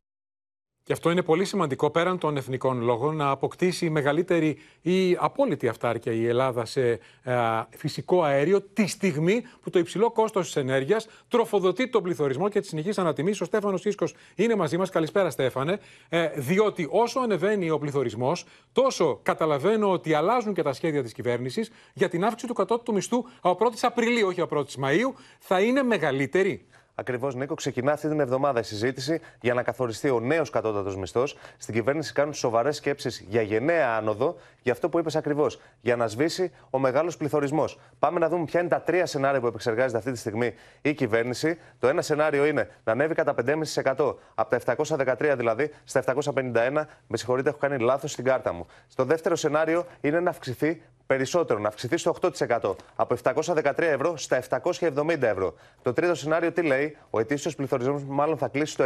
Και αυτό είναι πολύ σημαντικό πέραν των εθνικών λόγων να αποκτήσει μεγαλύτερη ή απόλυτη αυτάρκεια η Ελλάδα σε ε, φυσικό αέριο τη στιγμή που το υψηλό κόστος της ενέργειας τροφοδοτεί τον πληθωρισμό και τη συνεχής ανατιμήση. Ο Στέφανος Σίσκο είναι μαζί μας. Καλησπέρα, Στέφανε. Ε, διότι όσο ανεβαίνει ο πληθωρισμός, τόσο καταλαβαίνω ότι αλλάζουν και τα σχέδια της κυβέρνησης για την αύξηση του κατώτατου μισθού από 1η Απριλίου, όχι από 1η Μαου, θα είναι μεγαλύτερη; Ακριβώς, Νίκο, ξεκινά αυτή την εβδομάδα η συζήτηση για να καθοριστεί ο νέος κατώτατος μισθός. Στην κυβέρνηση κάνουν σοβαρές σκέψεις για γενναία άνοδο, για αυτό που είπες ακριβώς, για να σβήσει ο μεγάλος πληθωρισμός. Πάμε να δούμε ποια είναι τα τρία σενάρια που επεξεργάζεται αυτή τη στιγμή η κυβέρνηση. Το ένα σενάριο είναι να ανέβει κατά 5,5% από τα 713 δηλαδή στα 751. Με συγχωρείτε, έχω κάνει λάθος στην κάρτα μου. Στο δεύτερο σενάριο είναι να αυξηθεί περισσότερο, να αυξηθεί στο 8%. Από 713 ευρώ στα 770 ευρώ. Το τρίτο σενάριο τι λέει, ο ετήσιος πληθωρισμός μάλλον θα κλείσει στο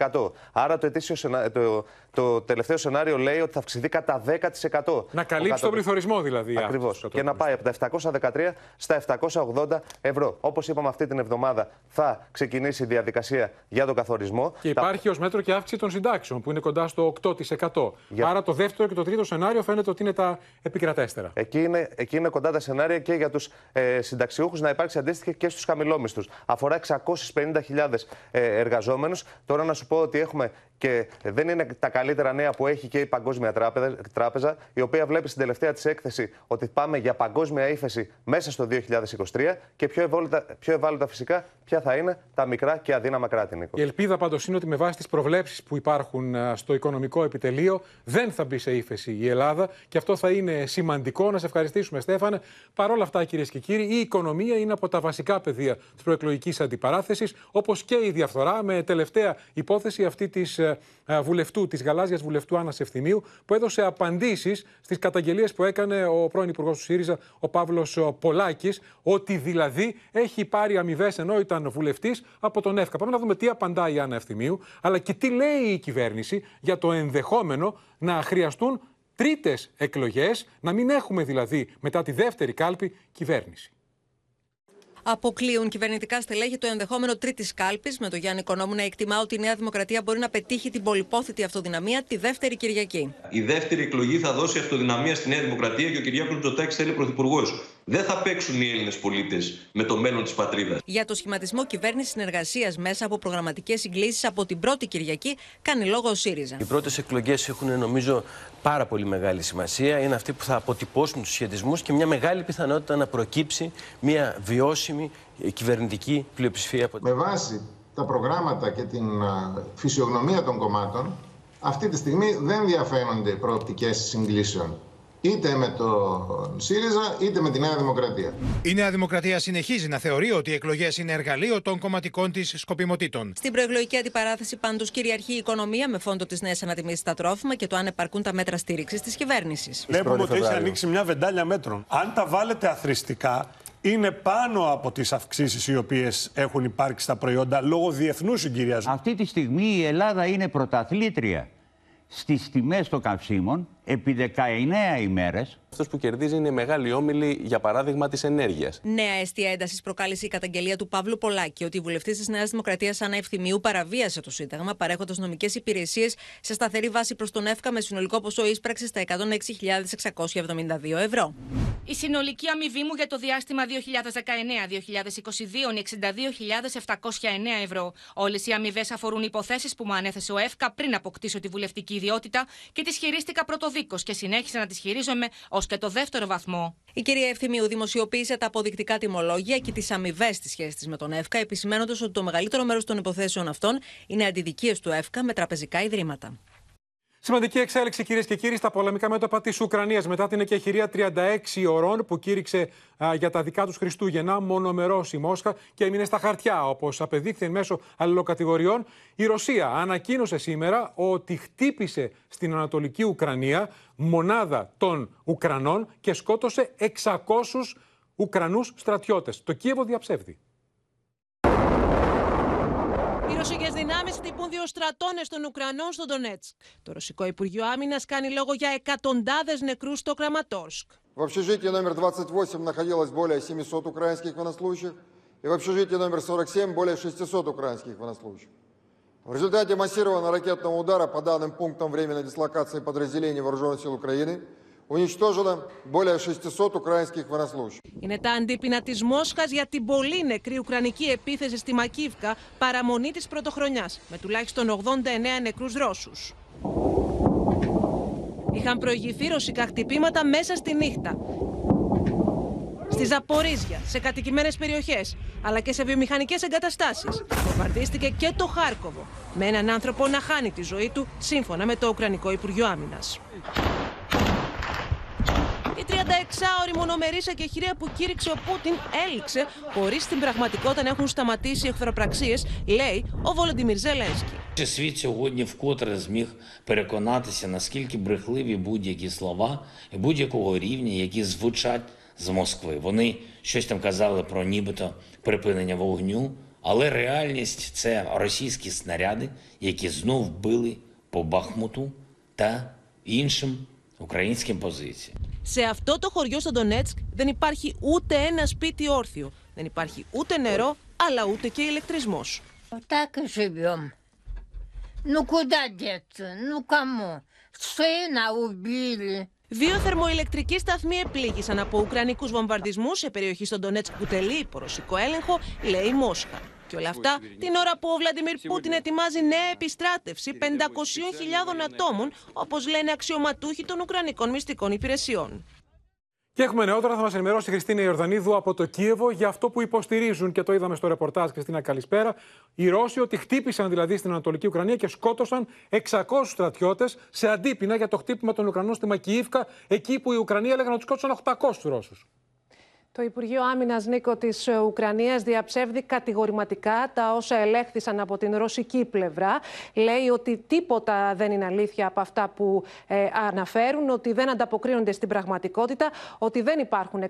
9,9%. Άρα το, ετήσιο, το, το τελευταίο σενάριο λέει ότι θα αυξηθεί κατά 10%. Να καλύψει τον πληθωρισμό δηλαδή. Ακριβώς. Και να πάει από τα 713 στα 780 ευρώ. Όπως είπαμε, αυτή την εβδομάδα θα ξεκινήσει η διαδικασία για τον καθορισμό. Και υπάρχει ως μέτρο και αύξηση των συντάξεων που είναι κοντά στο 8%. Για... Άρα το δεύτερο και το τρίτο σενάριο φαίνεται ότι είναι τα επικρατέστερα. Εκεί είναι, εκεί είναι κοντά τα σενάρια και για τους ε, συνταξιούχους να υπάρξει αντίστοιχη και στους χαμηλόμισθου. Αφορά 650.000 ε, εργαζόμενους. Τώρα να σου πω ότι έχουμε και δεν είναι τα καλύτερα νέα που έχει και η Παγκόσμια Τράπεζα, η οποία βλέπει στην τελευταία της έκθεση ότι πάμε για παγκόσμια ύφεση μέσα στο 2023 και πιο ευάλωτα, πιο ευάλωτα φυσικά ποια θα είναι τα μικρά και αδύναμα κράτη. Νίκο. Η ελπίδα πάντως είναι ότι με βάση τις προβλέψεις που υπάρχουν στο οικονομικό επιτελείο δεν θα μπει σε ύφεση η Ελλάδα και αυτό θα είναι σημαντικό. Να σε ευχαριστήσουμε, Στέφανε. Παρ' όλα αυτά, κυρίες και κύριοι, η οικονομία είναι από τα βασικά πεδία της προεκλογικής αντιπαράθεσης, όπως και η διαφθορά, με τελευταία υπόθεση αυτή της ε, βουλευτού, της γαλάζιας βουλευτού Άννας Ευθυμίου, που έδωσε απαντήσεις στις καταγγελίες που έκανε ο πρώην Υπουργός του ΣΥΡΙΖΑ, ο Παύλος Πολάκης, ότι δηλαδή έχει πάρει αμοιβές ενώ ήταν βουλευτής από τον ΕΦΚΑ. Πάμε να δούμε τι απαντάει η Άννα Ευθυμίου, αλλά και τι λέει η κυβέρνηση για το ενδεχόμενο να χρειαστούν τρίτες εκλογές, να μην έχουμε δηλαδή μετά τη δεύτερη κάλπη κυβέρνηση. Αποκλείουν κυβερνητικά στελέχη το ενδεχόμενο τρίτης κάλπης, με τον Γιάννη Κονόμου να εκτιμά ότι η Νέα Δημοκρατία μπορεί να πετύχει την πολυπόθητη αυτοδυναμία τη δεύτερη Κυριακή. Η δεύτερη εκλογή θα δώσει αυτοδυναμία στη Νέα Δημοκρατία και ο Κυριάκος Τζοτάκη θα είναι πρωθυπουργός. Δεν θα παίξουν οι Έλληνες πολίτες με το μέλλον της πατρίδας. Για το σχηματισμό κυβέρνησης συνεργασίας μέσα από προγραμματικές συγκλήσεις από την πρώτη Κυριακή, κάνει λόγο ο ΣΥΡΙΖΑ. Οι πρώτες εκλογές έχουν, νομίζω, πάρα πολύ μεγάλη σημασία. Είναι αυτοί που θα αποτυπώσουν τους σχετισμούς και μια μεγάλη πιθανότητα να προκύψει μια βιώσιμη κυβερνητική πλειοψηφία. Με βάση τα προγράμματα και την φυσιογνωμία των κομμάτων, αυτή τη στιγμή δεν διαφαίνονται προοπτικές συγκλήσεων είτε με τον ΣΥΡΙΖΑ είτε με τη Νέα Δημοκρατία. Η Νέα Δημοκρατία συνεχίζει να θεωρεί ότι οι εκλογές είναι εργαλείο των κομματικών της σκοπιμοτήτων. Στην προεκλογική αντιπαράθεση, πάντως, κυριαρχεί η οικονομία με φόντο τη νέα ανατιμήση στα τρόφιμα και το αν επαρκούν τα μέτρα στήριξης της κυβέρνησης. Βλέπουμε ότι έχει ανοίξει μια βεντάλια μέτρων. Αν τα βάλετε αθρηστικά, είναι πάνω από τις αυξήσεις οι οποίες έχουν υπάρξει στα προϊόντα λόγω διεθνούς συγκυριασμού. Αυτή τη στιγμή η Ελλάδα είναι πρωταθλήτρια στις τιμές των καυσίμων επί 19 ημέρες. Αυτός που κερδίζει είναι η μεγάλη όμιλη, για παράδειγμα, της ενέργειας. Νέα αιστεία έντασης προκάλεσε η καταγγελία του Παύλου Πολάκη ότι η βουλευτής της Νέας Δημοκρατίας Ανά Ευθυμίου παραβίασε το Σύνταγμα, παρέχοντας νομικές υπηρεσίες σε σταθερή βάση προς τον ΕΦΚΑ με συνολικό ποσό ίσπραξης στα 106.672 ευρώ. Η συνολική αμοιβή μου για το διάστημα 2019-2022 είναι 62.709 ευρώ. Όλες οι αμοιβές αφορούν υποθέσεις που μου ανέθεσε ο ΕΦΚΑ πριν αποκτήσω τη βουλευτική ιδιότητα και τις χειρίστηκα πρωτοδίκω και συνέχισα να τις χειρίζομαι ως και το δεύτερο βαθμό. Η κυρία Ευθυμίου δημοσιοποίησε τα αποδεικτικά τιμολόγια και τις αμοιβές στη σχέσης τη με τον ΕΦΚΑ, επισημένοντας ότι το μεγαλύτερο μέρος των υποθέσεων αυτών είναι αντιδικίες του ΕΦΚΑ με τραπεζικά ιδρύματα. Σημαντική εξέλιξη, κυρίες και κύριοι, στα πολεμικά μέτωπα της Ουκρανίας μετά την εκεχηρία 36 ωρών που κήρυξε α, για τα δικά τους Χριστούγεννα μονομερός η Μόσχα και έμεινε στα χαρτιά. Όπως απεδείχθη μέσω αλληλοκατηγοριών, η Ρωσία ανακοίνωσε σήμερα ότι χτύπησε στην Ανατολική Ουκρανία μονάδα των Ουκρανών και σκότωσε 600 Ουκρανούς στρατιώτες. Το Κίεβο διαψεύδει. Οι ρωσικέ δυνάμει χτυπούν δύο στρατώνε των Ουκρανών στο Ντονέτσκ. Το Ρωσικό Υπουργείο Άμυνα κάνει λόγο για εκατοντάδε νεκρού στο Κραματόρσκ. В общежитии номер 28 находилось более 700 украинских военнослужащих, и в общежитии номер 47 более 600 украинских военнослужащих. В результате массированного ракетного удара по данным пунктам временной дислокации подразделений Вооруженных сил Украины είναι τα αντίπεινα τη Μόσχα για την πολύ νεκρή ουκρανική επίθεση στη Μακίβκα, παραμονή τη πρωτοχρονιά, με τουλάχιστον 89 νεκρού Ρώσου. Είχαν προηγηθεί ρωσικά χτυπήματα μέσα στη νύχτα. Στη Ζαπορίζια, σε κατοικημένε περιοχέ, αλλά και σε βιομηχανικέ εγκαταστάσει. Βομβαρδίστηκε και το Χάρκοβο, με έναν άνθρωπο να χάνει τη ζωή του, σύμφωνα με το Ουκρανικό Υπουργείο Άμυνα. Η 36ωρη μονομερή εκεχηρία που κήρυξε ο Πούτιν έληξε χωρί στην πραγματικότητα να έχουν σταματήσει εχθροπραξίε, λέει ο Βολοντιμίρ Ζελένσκι. Світ сьогодні вкотре зміг переконатися, наскільки брехливі будь-які слова і будь-якого рівня, які звучать з Москви. Вони щось там казали про нібито припинення вогню, але реальність це російські снаряди, які знов били по Бахмуту та іншим українським позиціям. Σε αυτό το χωριό στο Ντονέτσκ δεν υπάρχει ούτε ένα σπίτι όρθιο. Δεν υπάρχει ούτε νερό, αλλά ούτε και ηλεκτρισμός. Так и живем. Ну куда деться? Ну кому? Сына убили. Δύο θερμοηλεκτρικοί σταθμοί επλήγησαν από ουκρανικού βομβαρδισμού σε περιοχή στον Ντονέτσκ που τελεί υπό ρωσικό έλεγχο, λέει η Μόσχα. Και όλα αυτά την ώρα που ο Βλαντιμίρ Πούτιν ετοιμάζει νέα επιστράτευση 500.000 ατόμων, όπως λένε αξιωματούχοι των Ουκρανικών μυστικών υπηρεσιών. Και έχουμε νεότερα, θα μας ενημερώσει η Χριστίνα Ιορδανίδου από το Κίεβο για αυτό που υποστηρίζουν και το είδαμε στο ρεπορτάζ. Χριστίνα, καλησπέρα. Οι Ρώσοι ότι χτύπησαν δηλαδή στην Ανατολική Ουκρανία και σκότωσαν 600 στρατιώτες σε αντίπεινα για το χτύπημα των Ουκρανών στη Μακιίβκα, εκεί που οι Ουκρανοί έλεγαν ότι σκότωσαν 800 Ρώσους. Το Υπουργείο Άμυνας Νίκο της Ουκρανίας διαψεύδει κατηγορηματικά τα όσα ελέγχθησαν από την ρωσική πλευρά. Λέει ότι τίποτα δεν είναι αλήθεια από αυτά που ε, αναφέρουν, ότι δεν ανταποκρίνονται στην πραγματικότητα, ότι δεν υπάρχουν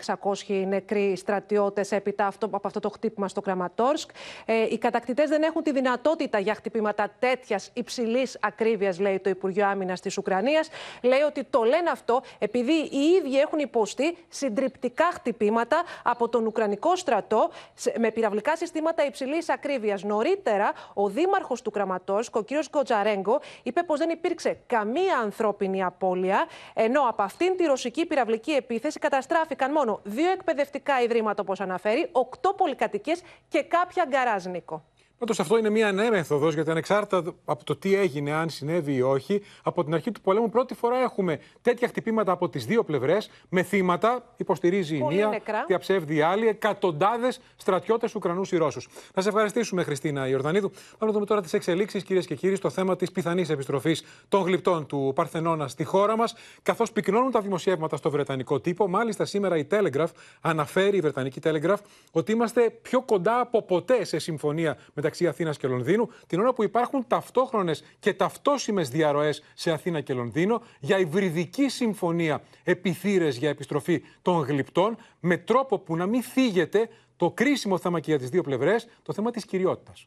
600 νεκροί στρατιώτες έπειτα αυτό, από αυτό το χτύπημα στο Κραματόρσκ. Ε, οι κατακτητές δεν έχουν τη δυνατότητα για χτυπήματα τέτοιας υψηλής ακρίβειας, λέει το Υπουργείο Άμυνας της Ουκρανίας. Λέει ότι το λένε αυτό επειδή οι ίδιοι έχουν υποστεί συντριπτικά χτυπήματα από τον Ουκρανικό στρατό με πυραυλικά συστήματα υψηλής ακρίβειας. Νωρίτερα, ο δήμαρχος του Κραματόρσκ, ο κ. Γκοτζαρέγκο, είπε πως δεν υπήρξε καμία ανθρώπινη απώλεια, ενώ από αυτήν τη ρωσική πυραυλική επίθεση καταστράφηκαν μόνο δύο εκπαιδευτικά ιδρύματα, όπως αναφέρει, οκτώ πολυκατοικίες και κάποια γκαράζ, Νίκο. Πάντως αυτό είναι μια νέα μέθοδος, γιατί ανεξάρτητα από το τι έγινε, αν συνέβη ή όχι, από την αρχή του πολέμου πρώτη φορά έχουμε τέτοια χτυπήματα από τις δύο πλευρές, με θύματα, υποστηρίζει η μία, νεκρά. διαψεύδει η άλλη, εκατοντάδες στρατιώτες Ουκρανούς ή Ρώσους. Να σε ευχαριστήσουμε, Χριστίνα Ιορδανίδου. Πάμε να δούμε τώρα τις εξελίξεις, κυρίες και κύριοι, στο θέμα της πιθανής επιστροφής των γλυπτών του Παρθενώνα στη χώρα μας, καθώς πυκνώνουν τα δημοσιεύματα στο Βρετανικό τύπο. Μάλιστα, σήμερα η Telegraph αναφέρει, η Βρετανική Telegraph, ότι είμαστε πιο κοντά από ποτέ σε συμφωνία μεταξύ Αθήνας και Λονδίνου, την ώρα που υπάρχουν ταυτόχρονες και ταυτόσιμες διαρροές σε Αθήνα και Λονδίνο για υβριδική συμφωνία επιθύρες για επιστροφή των γλυπτών, με τρόπο που να μην θίγεται το κρίσιμο θέμα και για τις δύο πλευρές, το θέμα της κυριότητας.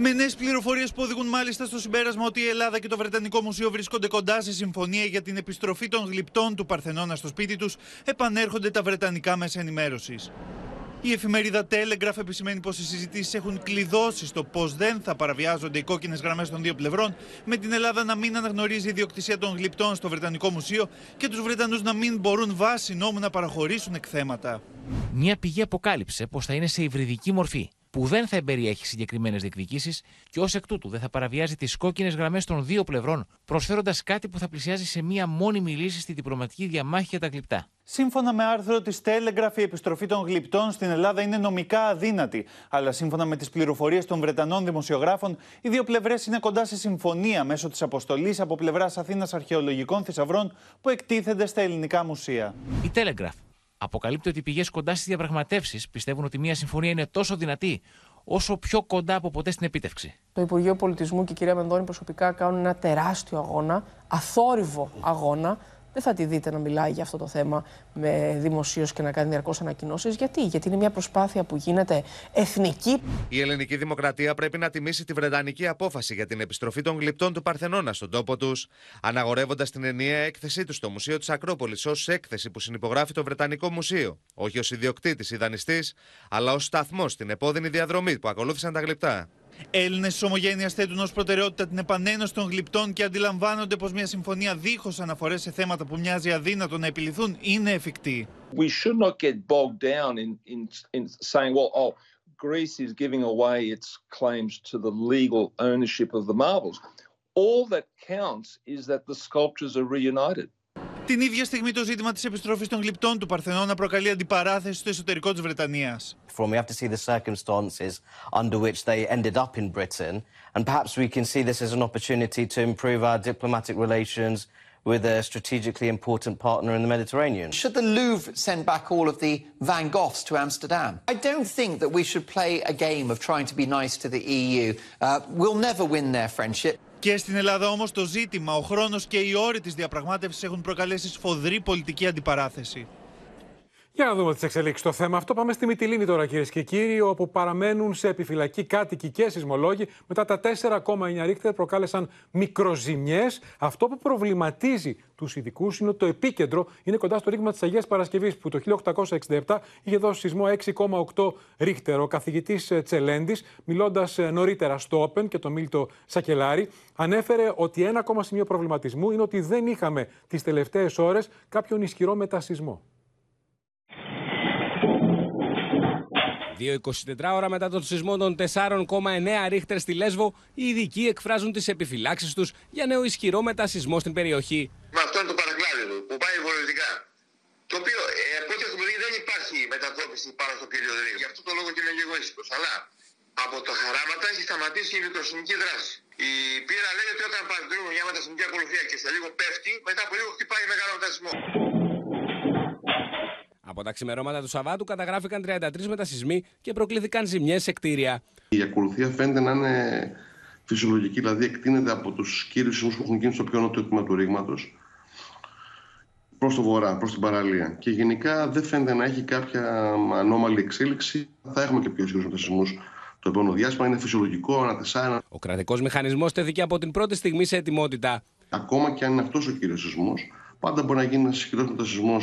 Με νέες πληροφορίες που οδηγούν μάλιστα στο συμπέρασμα ότι η Ελλάδα και το Βρετανικό Μουσείο βρίσκονται κοντά σε συμφωνία για την επιστροφή των γλυπτών του Παρθενώνα στο σπίτι τους, επανέρχονται τα βρετανικά μέσα ενημέρωσης. Η εφημερίδα Telegraph επισημαίνει πως οι συζητήσεις έχουν κλειδώσει στο πώ δεν θα παραβιάζονται οι κόκκινες γραμμές των δύο πλευρών, με την Ελλάδα να μην αναγνωρίζει ιδιοκτησία των γλυπτών στο Βρετανικό Μουσείο και τους Βρετανούς να μην μπορούν βάσει νόμου να παραχωρήσουν εκθέματα. Μια πηγή αποκάλυψε πως θα είναι σε υβριδική μορφή, που δεν θα εμπεριέχει συγκεκριμένες διεκδικήσεις και ως εκ τούτου δεν θα παραβιάζει τις κόκκινες γραμμές των δύο πλευρών, προσφέροντας κάτι που θα πλησιάζει σε μια μόνιμη λύση στη διπλωματική διαμάχη για τα γλυπτά. Σύμφωνα με άρθρο της Telegraph, η επιστροφή των γλυπτών στην Ελλάδα είναι νομικά αδύνατη. Αλλά σύμφωνα με τις πληροφορίες των Βρετανών δημοσιογράφων, οι δύο πλευρές είναι κοντά σε συμφωνία μέσω της αποστολής από πλευράς Αθήνας Αρχαιολογικών Θησαυρών που εκτίθενται στα ελληνικά μουσεία. Η Telegraph αποκαλύπτει ότι οι πηγές κοντά στις διαπραγματεύσεις πιστεύουν ότι μια συμφωνία είναι τόσο δυνατή όσο πιο κοντά από ποτέ στην επίτευξη. Το Υπουργείο Πολιτισμού και η κυρία Μενδώνη προσωπικά κάνουν ένα τεράστιο αγώνα, αθόρυβο αγώνα, δεν θα τη δείτε να μιλάει για αυτό το θέμα με δημοσίως και να κάνει διαρκώς ανακοινώσεις. Γιατί; Γιατί είναι μια προσπάθεια που γίνεται εθνική. Η ελληνική δημοκρατία πρέπει να τιμήσει τη βρετανική απόφαση για την επιστροφή των γλυπτών του Παρθενώνα στον τόπο τους, αναγορεύοντας την ενιαία έκθεσή τους στο Μουσείο της Ακρόπολης ως έκθεση που συνυπογράφει το Βρετανικό Μουσείο. Όχι ως ιδιοκτήτης ή δανειστής, αλλά ως σταθμό στην επώδυνη διαδρομή που ακολούθησαν τα γλυπτά. Έλληνες τη Ομογένειας θέτουν ως προτεραιότητα την επανένωση των γλυπτών και αντιλαμβάνονται πως μια συμφωνία δίχως αναφορές σε θέματα που μοιάζει αδύνατο να επιληθούν είναι εφικτή. We should not get bogged down in, in, in saying, well, oh, Greece is giving away its claims to the legal ownership of the marbles. All that counts is that the sculptures are reunited. Την ίδια στιγμή το ζήτημα της επιστροφής των γλυπτών του Παρθενώνα προκαλεί αντιπαράθεση στο εσωτερικό της Βρετανίας. We have to see the circumstances under which they ended up in Britain and perhaps we can see this as an opportunity to improve our diplomatic relations with a strategically important partner in the Mediterranean. Should the Louvre send back all of the Van Goghs to Amsterdam? I don't think that we should play a game of trying to be nice to the EU. Uh, we'll never win their friendship. Και στην Ελλάδα όμως το ζήτημα, ο χρόνος και οι όροι της διαπραγμάτευσης έχουν προκαλέσει σφοδρή πολιτική αντιπαράθεση. Για να δούμε τι εξελίξει στο θέμα αυτό. Πάμε στη Μυτιλίνη τώρα, κυρίες και κύριοι, όπου παραμένουν σε επιφυλακή κάτοικοι και σεισμολόγοι. Μετά τα 4,9 ρίχτερ προκάλεσαν μικροζημιές. Αυτό που προβληματίζει τους ειδικούς είναι ότι το επίκεντρο είναι κοντά στο ρήγμα της Αγίας Παρασκευής, που το 1867 είχε δώσει σεισμό 6,8 ρίχτερ. Ο καθηγητής Τσελέντης, μιλώντας νωρίτερα στο Open και το Μίλτο Σακελάρη, ανέφερε ότι ένα ακόμα σημείο προβληματισμού είναι ότι δεν είχαμε τις τελευταίες ώρες κάποιον ισχυρό μετασυσμό. Δύο 24 ώρα μετά τον σεισμό των 4,9 ρίχτερ στη Λέσβο, οι ειδικοί εκφράζουν τις επιφυλάξεις τους για νέο ισχυρό μετασυσμό στην περιοχή. Με αυτό είναι το παρακλάδι του που πάει βορειοδυτικά. Το οποίο ε, από ό,τι έχουμε δει δεν υπάρχει μετατόπιση πάνω στο κύριο Δρύο. Γι' αυτό το λόγο και είναι λίγο ήσυχος. Αλλά από τα χαράματα έχει σταματήσει η μικροσυνική δράση. Η πείρα λέει ότι όταν παντρεύουν μια μετασυνική ακολουθία και σε λίγο πέφτει, μετά από λίγο χτυπάει μεγάλο μετασυσμό. Από τα ξημερώματα του Σαββάτου καταγράφηκαν 33 μετασυσμοί και προκλήθηκαν ζημιές σε κτίρια. Η ακολουθία φαίνεται να είναι φυσιολογική, δηλαδή εκτείνεται από τους κύριου σεισμού που έχουν γίνει στο πιο νότιο τμήμα του ρήγματος προς το βορρά, προς την παραλία. Και γενικά δεν φαίνεται να έχει κάποια ανώμαλη εξέλιξη. Θα έχουμε και πιο ισχυρού μετασυσμού το επόμενο διάστημα. Είναι φυσιολογικό, ανατεσσά. Ο κρατικός μηχανισμός τέθηκε από την πρώτη στιγμή σε ετοιμότητα. Ακόμα και αν είναι αυτός ο κύριος σεισμός, πάντα μπορεί να γίνει ένας ισχυρό μετασυσμό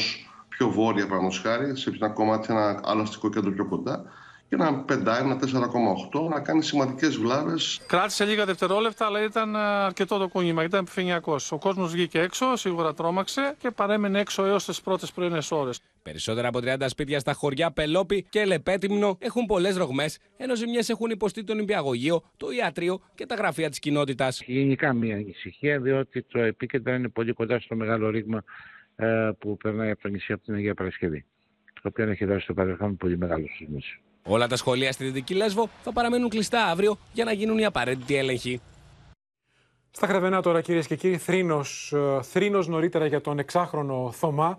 πιο βόρεια, παραδείγματος χάρη, σε ένα κομμάτι, ένα άλλο αστικό κέντρο πιο κοντά, και ένα 5, ένα 4,8 να κάνει σημαντικές βλάβες. Κράτησε λίγα δευτερόλεπτα, αλλά ήταν αρκετό το κούνημα. Ήταν επιφανειακό. Ο κόσμος βγήκε έξω, σίγουρα τρόμαξε και παρέμεινε έξω έως τις πρώτες πρωινές ώρες. Περισσότερα από 30 σπίτια στα χωριά Πελόπη και Λεπέτυμνο έχουν πολλές ρογμές, ενώ ζημιές έχουν υποστεί το νηπιαγωγείο, το ιατρίο και τα γραφεία της κοινότητας. Γενικά μια ανησυχία, διότι το επίκεντρο είναι πολύ κοντά στο μεγάλο ρήγμα ε, που περνάει από το νησί από την Αγία Παρασκευή. Το οποίο έχει δώσει στο παρελθόν πολύ μεγάλο σεισμό. Όλα τα σχολεία στη Δυτική Λέσβο θα παραμένουν κλειστά αύριο για να γίνουν οι απαραίτητοι έλεγχοι. Στα Χρεβενά τώρα κυρίες και κύριοι, θρήνος, ε, θρήνος νωρίτερα για τον εξάχρονο Θωμά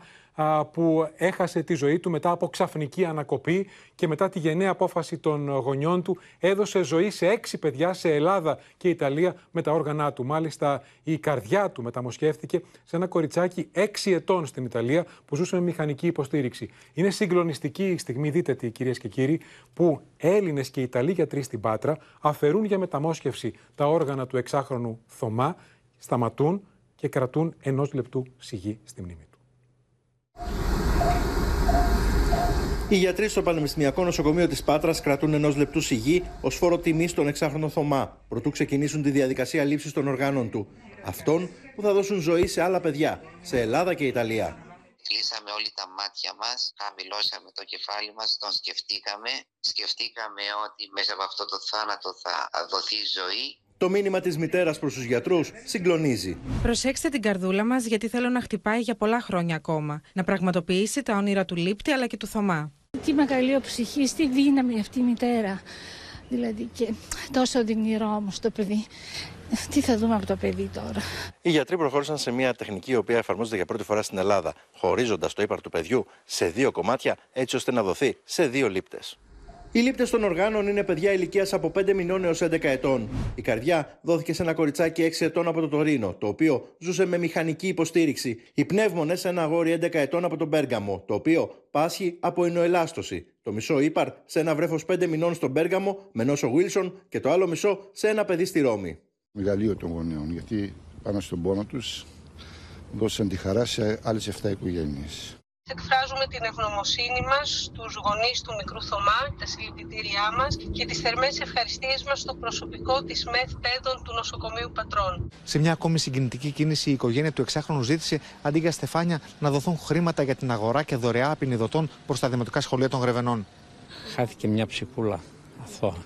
που έχασε τη ζωή του μετά από ξαφνική ανακοπή και μετά τη γενναία απόφαση των γονιών του έδωσε ζωή σε έξι παιδιά σε Ελλάδα και Ιταλία με τα όργανα του. Μάλιστα η καρδιά του μεταμοσχεύτηκε σε ένα κοριτσάκι έξι ετών στην Ιταλία που ζούσε με μηχανική υποστήριξη. Είναι συγκλονιστική η στιγμή, δείτε τι κυρίες και κύριοι, που Έλληνες και Ιταλοί γιατροί στην Πάτρα αφαιρούν για μεταμόσχευση τα όργανα του εξάχρονου Θωμά, σταματούν και κρατούν ενός λεπτού σιγή στη μνήμη του. Οι γιατροί στο Πανεπιστημιακό Νοσοκομείο της Πάτρας κρατούν ενός λεπτού σιγή ως φόρο τιμής στον εξάχρονο Θωμά, προτού ξεκινήσουν τη διαδικασία λήψης των οργάνων του. Αυτών που θα δώσουν ζωή σε άλλα παιδιά, σε Ελλάδα και Ιταλία. Κλείσαμε όλοι τα μάτια μας, χαμηλώσαμε το κεφάλι μας, τον σκεφτήκαμε. Σκεφτήκαμε ότι μέσα από αυτό το θάνατο θα δοθεί ζωή Το μήνυμα της μητέρας προς τους γιατρούς συγκλονίζει. Προσέξτε την καρδούλα μας, γιατί θέλω να χτυπάει για πολλά χρόνια ακόμα. Να πραγματοποιήσει τα όνειρα του Λίπτη αλλά και του Θωμά. Τι μεγαλείο ψυχή, τι δύναμη αυτή η μητέρα. Δηλαδή και τόσο δυνηρό όμως το παιδί. Τι θα δούμε από το παιδί τώρα. Οι γιατροί προχώρησαν σε μια τεχνική η οποία εφαρμόζεται για πρώτη φορά στην Ελλάδα, χωρίζοντας το ύπαρ του παιδιού σε δύο κομμάτια, έτσι ώστε να δοθεί σε δύο λήπτες. Οι λήπτες των οργάνων είναι παιδιά ηλικίας από 5 μηνών έως 11 ετών. Η καρδιά δόθηκε σε ένα κοριτσάκι 6 ετών από το Τωρίνο, το οποίο ζούσε με μηχανική υποστήριξη. Οι πνεύμονες σε ένα αγόρι 11 ετών από τον Πέργαμο, το οποίο πάσχει από ινοελάστωση. Το μισό ύπαρ σε ένα βρέφος 5 μηνών στον Πέργαμο με νόσο Βίλσον και το άλλο μισό σε ένα παιδί στη Ρώμη. Μεγαλείο των γονέων, γιατί πάνω στον πόνο τους δώσαν τη χαρά σε άλλες 7 οικογένειες. Εκφράζουμε την ευγνωμοσύνη μας στους γονείς του μικρού Θωμά, τα συλληπιτήριά μας και τις θερμές ευχαριστίες μας στο προσωπικό της ΜΕΘ Πέδων του νοσοκομείου Πατρών. Σε μια ακόμη συγκινητική κίνηση, η οικογένεια του εξάχρονου ζήτησε αντί για στεφάνια να δοθούν χρήματα για την αγορά και δωρεά απεινιδωτών προς τα δημοτικά σχολεία των Γρεβενών. Χάθηκε μια ψυχούλα αθώα.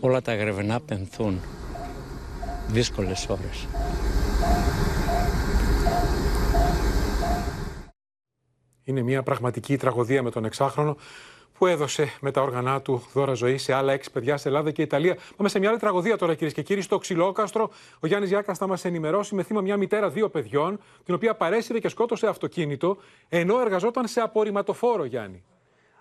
Όλα τα γρεβενά πενθούν. Δύσκολες ώρες. Είναι μια πραγματική τραγωδία με τον εξάχρονο που έδωσε με τα όργανα του δώρα ζωή σε άλλα έξι παιδιά σε Ελλάδα και Ιταλία. Πάμε σε μια άλλη τραγωδία τώρα, κυρίες και κύριοι, στο Ξυλόκαστρο. Ο Γιάννης Γιάκας θα μας ενημερώσει με θύμα μια μητέρα δύο παιδιών, την οποία παρέσυρε και σκότωσε αυτοκίνητο, ενώ εργαζόταν σε απορριμματοφόρο, Γιάννη.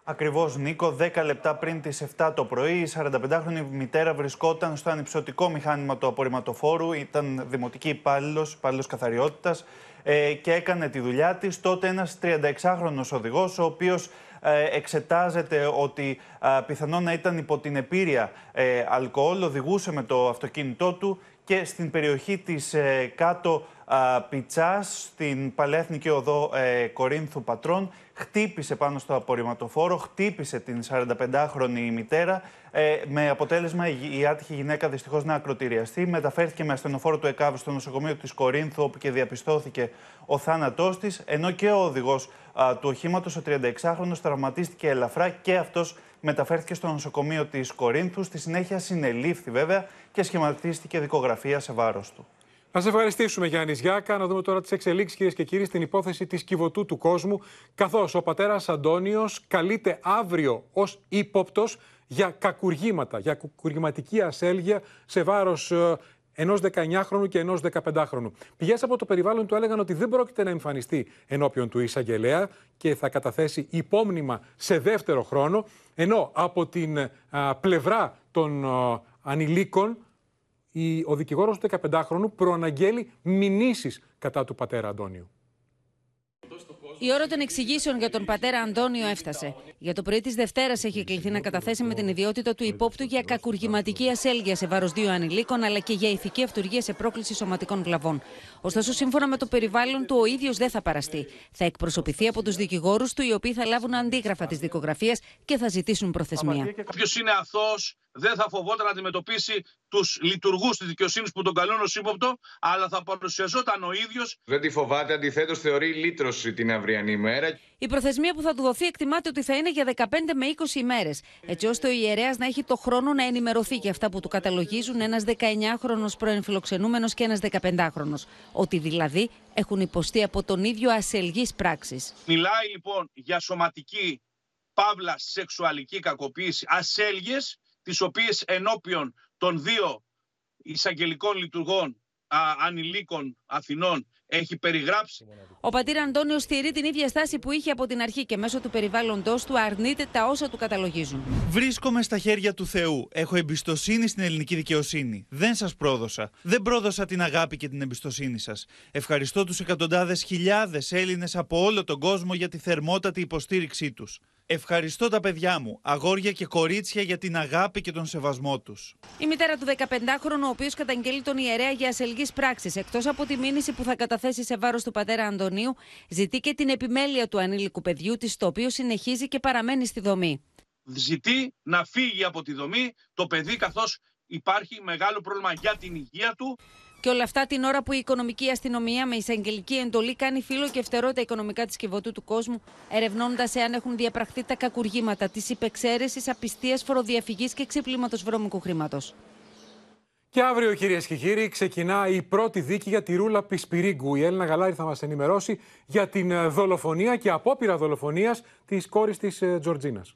Ακριβώς, Νίκο, 10 λεπτά πριν τις 7 το πρωί, η 45χρονη μητέρα βρισκόταν στο ανυψωτικό μηχάνημα του απορριμματοφόρου. Ήταν δημοτική υπάλληλος, υπάλληλος καθαριότητας ε, και έκανε τη δουλειά της. Τότε ένας 36χρονο οδηγός, ο οποίος ε, εξετάζεται ότι ε, πιθανόν να ήταν υπό την επίρρεια ε, αλκοόλ, οδηγούσε με το αυτοκίνητό του και στην περιοχή της ε, κάτω Πιτσάς, στην Παλαιεθνική Οδό ε, Κορίνθου Πατρών, χτύπησε πάνω στο απορριμματοφόρο, χτύπησε την 45χρονη μητέρα, ε, με αποτέλεσμα η άτυχη γυναίκα δυστυχώς να ακροτηριαστεί. Μεταφέρθηκε με ασθενοφόρο του ΕΚΑΒ στο νοσοκομείο της Κορίνθου, όπου και διαπιστώθηκε ο θάνατός της, ενώ και ο οδηγός του οχήματος, ο 36χρονο, τραυματίστηκε ελαφρά και αυτός μεταφέρθηκε στο νοσοκομείο της Κορίνθου. Στη συνέχεια συνελήφθη βέβαια και σχηματίστηκε δικογραφία σε βάρος του. Να σε ευχαριστήσουμε, Γιάννης Γιάκα. Να δούμε τώρα τις εξελίξεις, κυρίες και κύριοι, στην υπόθεση της κυβωτού του κόσμου. Καθώς ο πατέρας Αντώνιος καλείται αύριο ως ύποπτος για κακουργήματα, για κακουργηματική ασέλγεια σε βάρος ενός 19χρονου και ενός 15χρονου. Πηγές από το περιβάλλον του έλεγαν ότι δεν πρόκειται να εμφανιστεί ενώπιον του εισαγγελέα και θα καταθέσει υπόμνημα σε δεύτερο χρόνο, ενώ από την πλευρά των ανηλίκων ο δικηγόρος του 15χρονου προαναγγέλει μηνύσεις κατά του πατέρα Αντώνιου. Η ώρα των εξηγήσεων για τον πατέρα Αντώνιο έφτασε. Για το πρωί της Δευτέρας έχει κληθεί να καταθέσει με την ιδιότητα του υπόπτου για κακουργηματική ασέλγεια σε βάρος δύο ανηλίκων, αλλά και για ηθική αυτουργία σε πρόκληση σωματικών βλαβών. Ωστόσο, σύμφωνα με το περιβάλλον του, ο ίδιος δεν θα παραστεί. Θα εκπροσωπηθεί από τους δικηγόρους του, οι οποίοι θα λάβουν αντίγραφα της δικογραφίας και θα ζητήσουν προθεσμία. Όποιο είναι αθώος δεν θα φοβόταν να αντιμετωπίσει τους λειτουργούς της δικαιοσύνης που τον καλούν ως ύποπτο, αλλά θα παρουσιαζόταν ο ίδιος. Δεν τη φοβάται, αντιθέτως θεωρεί λύτρωση την αυριανή ημέρα. Η προθεσμία που θα του δοθεί εκτιμάται ότι θα είναι για 15 με 20 ημέρες, έτσι ώστε ο ιερέας να έχει το χρόνο να ενημερωθεί για αυτά που του καταλογίζουν ένας 19χρονο πρώην φιλοξενούμενος και ένας 15χρονο. Ότι δηλαδή έχουν υποστεί από τον ίδιο ασελγής πράξη. Μιλάει λοιπόν για σωματική παύλα σεξουαλική κακοποίηση, ασέλγες τις οποίες ενώπιον των δύο εισαγγελικών λειτουργών α, ανηλίκων Αθηνών έχει περιγράψει. Ο πατήρ Αντώνιος στηρεί την ίδια στάση που είχε από την αρχή και μέσω του περιβάλλοντό του αρνείται τα όσα του καταλογίζουν. Βρίσκομαι στα χέρια του Θεού. Έχω εμπιστοσύνη στην ελληνική δικαιοσύνη. Δεν σας πρόδωσα. Δεν πρόδωσα την αγάπη και την εμπιστοσύνη σας. Ευχαριστώ τους εκατοντάδες χιλιάδες Έλληνες από όλο τον κόσμο για τη θερμότατη υποστήριξή τους. Ευχαριστώ τα παιδιά μου, αγόρια και κορίτσια για την αγάπη και τον σεβασμό τους. Η μητέρα του 15χρονου, ο οποίος καταγγέλει τον ιερέα για ασελγής πράξης, εκτός από τη μήνυση που θα καταθέσει σε βάρος του πατέρα Αντωνίου, ζητεί και την επιμέλεια του ανήλικου παιδιού της, το οποίο συνεχίζει και παραμένει στη δομή. Ζητεί να φύγει από τη δομή το παιδί, καθώς υπάρχει μεγάλο πρόβλημα για την υγεία του. Και όλα αυτά την ώρα που η οικονομική αστυνομία με εισαγγελική εντολή κάνει φύλλο και φτερό τα οικονομικά της κυβωτού του κόσμου, ερευνώντας εάν έχουν διαπραχθεί τα κακουργήματα της υπεξαίρεσης, απιστίας, φοροδιαφυγής και ξεπλήματος βρώμικου χρήματος. Και αύριο, κυρίες και κύριοι, ξεκινά η πρώτη δίκη για τη Ρούλα Πισπυρίγκου. Η Έλληνα Γαλάρη θα μας ενημερώσει για την ε, δολοφονία και απόπειρα δολοφονίας της κόρης της ε, Τζορτζίνας.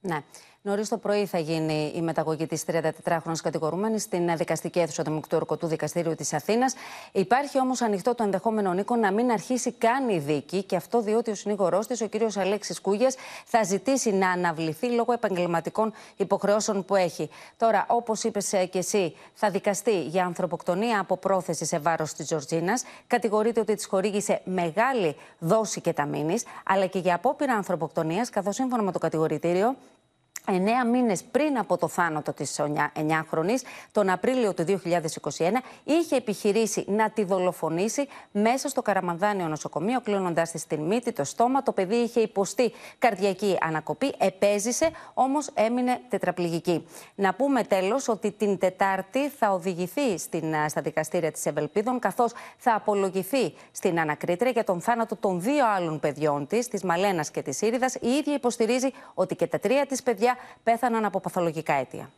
Ναι. Νωρίς το πρωί θα γίνει η μεταγωγή της 34χρονη κατηγορούμενης στην δικαστική αίθουσα του Μικτοργικού Δικαστήριου της Αθήνας. Υπάρχει όμως ανοιχτό το ενδεχόμενο, Νίκο, να μην αρχίσει καν η δίκη και αυτό διότι ο συνήγορός της, ο κ. Αλέξης Κούγιας, θα ζητήσει να αναβληθεί λόγω επαγγελματικών υποχρεώσεων που έχει. Τώρα, όπως είπες και εσύ, θα δικαστεί για ανθρωποκτονία από πρόθεση σε βάρος της Τζορτζίνας. Κατηγορείται ότι της χορήγησε μεγάλη δόση κεταμίνης, αλλά και για απόπειρα ανθρωποκτονίας, καθώς σύμφωνα με το κατηγορητήριο Εννέα μήνες πριν από το θάνατο της 9χρονη, τον Απρίλιο του 2021, είχε επιχειρήσει να τη δολοφονήσει μέσα στο Καραμανδάνιο νοσοκομείο, κλείνοντάς της την μύτη, το στόμα. Το παιδί είχε υποστεί καρδιακή ανακοπή, επέζησε, όμως έμεινε τετραπληγική. Να πούμε τέλος ότι την Τετάρτη θα οδηγηθεί στην, στα δικαστήρια της Ευελπίδων, καθώς θα απολογηθεί στην ανακρίτρια για τον θάνατο των δύο άλλων παιδιών της, της Μαλένας και της Ήριδας. Η ίδια υποστηρίζει ότι και τα τρία της παιδιά πέθαναν από παθολογικά αίτια.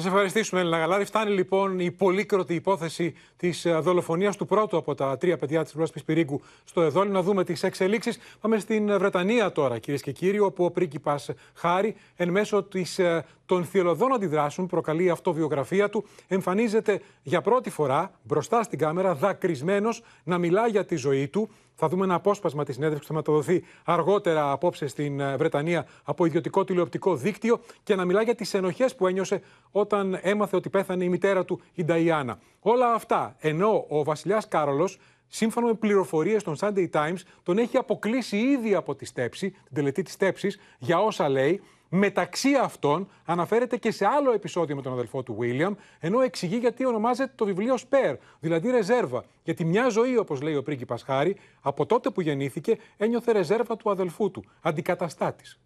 Θα σε ευχαριστήσουμε, Έλληνα Γαλάρη. Φτάνει λοιπόν η πολύκροτη υπόθεση της ε, δολοφονίας του πρώτου από τα τρία παιδιά της Ρώσπη Πυρίγκου στο Εδόλιο. Να δούμε τις εξελίξεις. Πάμε στην Βρετανία τώρα, κυρίες και κύριοι, όπου ο πρίγκιπας Χάρη, εν μέσω της, ε, των θυελωδών αντιδράσεων, προκαλεί η αυτοβιογραφία του, εμφανίζεται για πρώτη φορά μπροστά στην κάμερα, δακρυσμένος, να μιλά για τη ζωή του θα δούμε ένα απόσπασμα της συνέντευξης που θα μεταδοθεί αργότερα απόψε στην ε, Βρετανία από ιδιωτικό τηλεοπτικό δίκτυο και να μιλά για τις ενοχές που ένιωσε όταν έμαθε ότι πέθανε η μητέρα του, η Νταϊάννα. Όλα αυτά ενώ ο βασιλιάς Κάρολος σύμφωνα με πληροφορίες των Sunday Times, τον έχει αποκλείσει ήδη από τη στέψη, την τελετή της στέψης, για όσα λέει. Μεταξύ αυτών αναφέρεται και σε άλλο επεισόδιο με τον αδελφό του Βίλιαμ, ενώ εξηγεί γιατί ονομάζεται το βιβλίο Σπέρ, δηλαδή ρεζέρβα. Γιατί μια ζωή, όπως λέει ο πρίγκιπας Χάρη, από τότε που γεννήθηκε, ένιωθε ρεζέρβα του αδελφού του, αντικαταστάτης.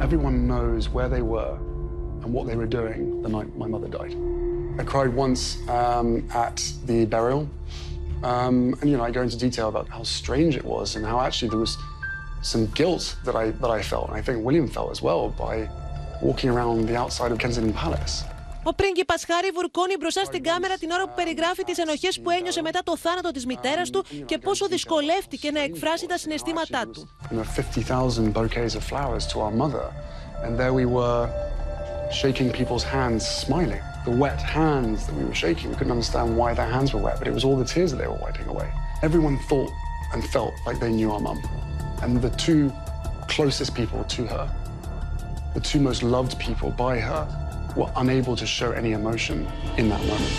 Everyone knows where they were and what they were doing the night my mother died. I cried once um, at the burial, um, and you know I go into detail about how strange it was and how actually there was some guilt that I that I felt, and I think William felt as well walking around the outside of Kensington Palace. Ο πρίγκιπας Χάρη βουρκώνει μπροστά στην κάμερα την ώρα που περιγράφει τις ενοχές που ένιωσε μετά το θάνατο της μητέρας του και πόσο δυσκολεύτηκε να εκφράσει τα συναισθήματά του. Everyone thought and felt like they knew our mum. And the two closest people to her, the two most loved people by her, were unable to show any emotion in that moment.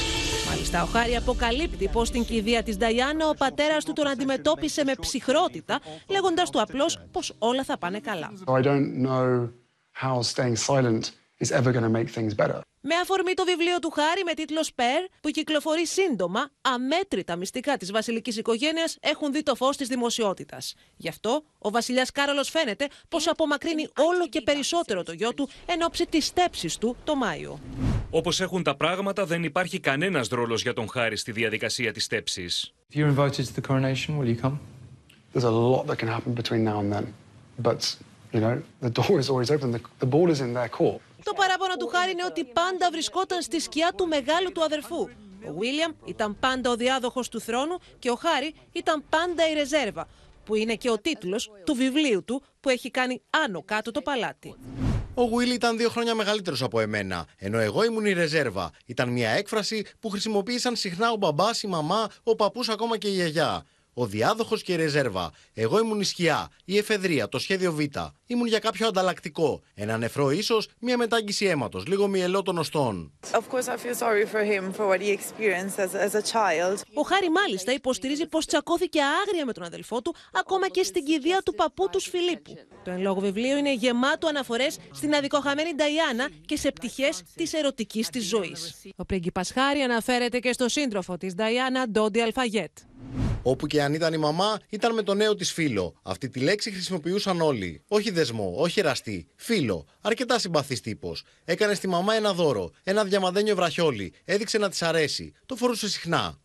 Μάλιστα, ο Χάρη αποκαλύπτει πω στην κηδεία τη Νταϊάννα ο πατέρα του τον αντιμετώπισε με ψυχρότητα, λέγοντα του απλώ πω όλα θα πάνε καλά. I don't know how staying silent is ever going to make things better. Με αφορμή το βιβλίο του Χάρη με τίτλος Σπέρ, που κυκλοφορεί σύντομα, αμέτρητα μυστικά της βασιλικής οικογένειας έχουν δει το φως της δημοσιότητας. Γι' αυτό, ο βασιλιάς Κάρολος φαίνεται πως απομακρύνει όλο και περισσότερο το γιο του εν ώψη της στέψης του το Μάιο. Όπως έχουν τα πράγματα, δεν υπάρχει κανένας ρόλος για τον Χάρη στη διαδικασία της στέψης. If you're invited to the coronation, will you come? There's a lot that can happen between now and then. But, you know, the door is always open. The, the ball is in their court. Το παράπονο του Χάρη είναι ότι πάντα βρισκόταν στη σκιά του μεγάλου του αδερφού. Ο Βίλιαμ ήταν πάντα ο διάδοχος του θρόνου και ο Χάρη ήταν πάντα η ρεζέρβα, που είναι και ο τίτλος του βιβλίου του που έχει κάνει άνω κάτω το παλάτι. Ο Will ήταν δύο χρόνια μεγαλύτερος από εμένα, ενώ εγώ ήμουν η ρεζέρβα. Ήταν μια έκφραση που χρησιμοποίησαν συχνά ο μπαμπάς, η μαμά, ο παππούς, ακόμα και η γιαγιά. Ο διάδοχος και η ρεζέρβα. Εγώ ήμουν η σκιά, η εφεδρεία, το σχέδιο Β. Ήμουν για κάποιο ανταλλακτικό. Ένα νεφρό ίσως, μια μετάγγιση αίματος, λίγο μυελό των οστών. Ο Χάρη μάλιστα υποστηρίζει πως τσακώθηκε άγρια με τον αδελφό του, ακόμα και στην κηδεία του παππού του Φιλίππου. Το εν λόγω βιβλίο είναι γεμάτο αναφορές στην αδικοχαμένη Νταϊάννα και σε πτυχές της ερωτικής της ζωής. Ο πρίγκιπας Χάρη αναφέρεται και στο σύντροφο της Νταϊάννα, Ντόντι Αλφαγέτ. Όπου και αν ήταν η μαμά, ήταν με το νέο της φίλο. Αυτή τη λέξη χρησιμοποιούσαν όλοι. Όχι δεσμό, όχι εραστή. Φίλο. Αρκετά συμπαθής τύπος. Έκανε στη μαμά ένα δώρο. Ένα διαμαντένιο βραχιόλι. Έδειξε να της αρέσει. Το φορούσε συχνά.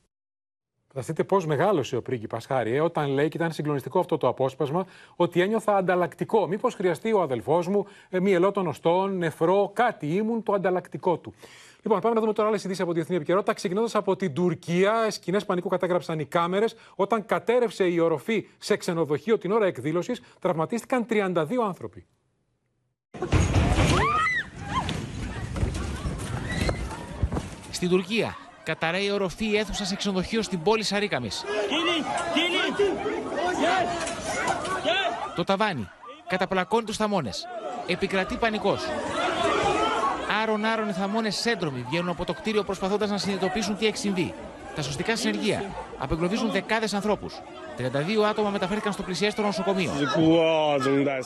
Φανταστείτε πώς μεγάλωσε ο πρίγκιπας Χάρη, ε, όταν λέει, και ήταν συγκλονιστικό αυτό το απόσπασμα, ότι ένιωθα ανταλλακτικό. Μήπως χρειαστεί ο αδελφός μου ε, μυελό των οστών, νεφρό, κάτι ήμουν το ανταλλακτικό του. Λοιπόν, πάμε να δούμε τώρα άλλες ειδήσεις από διεθνή επικαιρότητα. Ξεκινώντας από την Τουρκία, σκηνές πανικού κατέγραψαν οι κάμερες όταν κατέρευσε η οροφή σε ξενοδοχείο την ώρα εκδήλωσης. Τραυματίστηκαν 32 άνθρωποι. Στην Τουρκία, καταραίει οροφή η αίθουσα σε ξενοδοχείο στην πόλη Σαρίκαμης. Το ταβάνι καταπλακώνει τους θαμώνες. Επικρατεί πανικός. Άρον-άρον οι θαμώνες σέντρομοι βγαίνουν από το κτίριο προσπαθώντας να συνειδητοποιήσουν τι έχει συμβεί. Τα σωστικά συνεργεία απεγκλωβίζουν δεκάδες ανθρώπους. 32 άτομα μεταφέρθηκαν στο πλησιέστερο νοσοκομείο.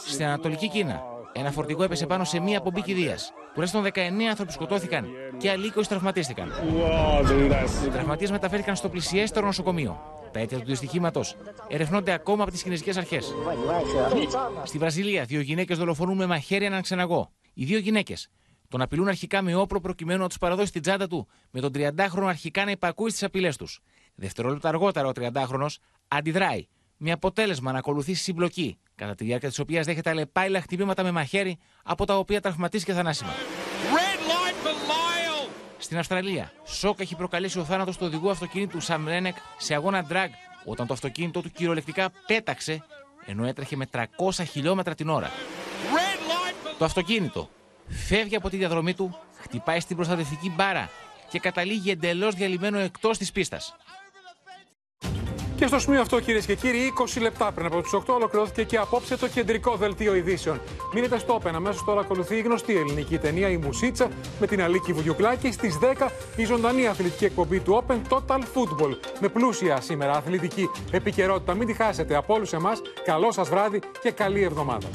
Στην Ανατολική Κίνα, ένα φορτηγό έπεσε πάνω σε μία πομπή κηδείας. Τουλάχιστον 19 άνθρωποι σκοτώθηκαν και άλλοι 20 τραυματίστηκαν. Οι τραυματίες μεταφέρθηκαν στο πλησιέστερο νοσοκομείο. Τα αίτια του δυστυχήματος ερευνώνται ακόμα από τις κινέζικες αρχές. Στη Βραζιλία, δύο γυναίκες δολοφονούν με μαχαίρι έναν ξεναγό. Οι δύο γυναίκες τον απειλούν αρχικά με όπλο προκειμένου να τους παραδώσει την τσάντα του, με τον 30χρονο αρχικά να υπακούει στις απειλές τους. Δευτερόλεπτα αργότερα, ο 30χρονο αντιδράει, με αποτέλεσμα να ακολουθεί συμπλοκή, κατά τη διάρκεια της οποίας δέχεται αλεπάιλα χτυπήματα με μαχαίρι, από τα οποία τραυματίστηκε θανάσιμα. Στην Αυστραλία, σοκ έχει προκαλέσει ο θάνατος του οδηγού αυτοκίνητου Σαμ Ρένεκ σε αγώνα drag, όταν το αυτοκίνητό του κυριολεκτικά πέταξε ενώ έτρεχε με 300 χιλιόμετρα την ώρα. Το αυτοκίνητο φεύγει από τη διαδρομή του, χτυπάει στην προστατευτική μπάρα και καταλήγει εντελώς διαλυμένο εκτός της πίστας. Και στο σημείο αυτό, κυρίες και κύριοι, 20 λεπτά πριν από του 8 ολοκληρώθηκε και απόψε το κεντρικό δελτίο ειδήσεων. Μείνετε στο Open. Αμέσω τώρα ακολουθεί η γνωστή ελληνική ταινία Η Μουσίτσα με την Αλίκη Βουγιουκλάκη. Στις 10 η ζωντανή αθλητική εκπομπή του Open Total Football. Με πλούσια σήμερα αθλητική επικαιρότητα. Μην τη χάσετε από όλους εμάς. Καλό σας βράδυ και καλή εβδομάδα.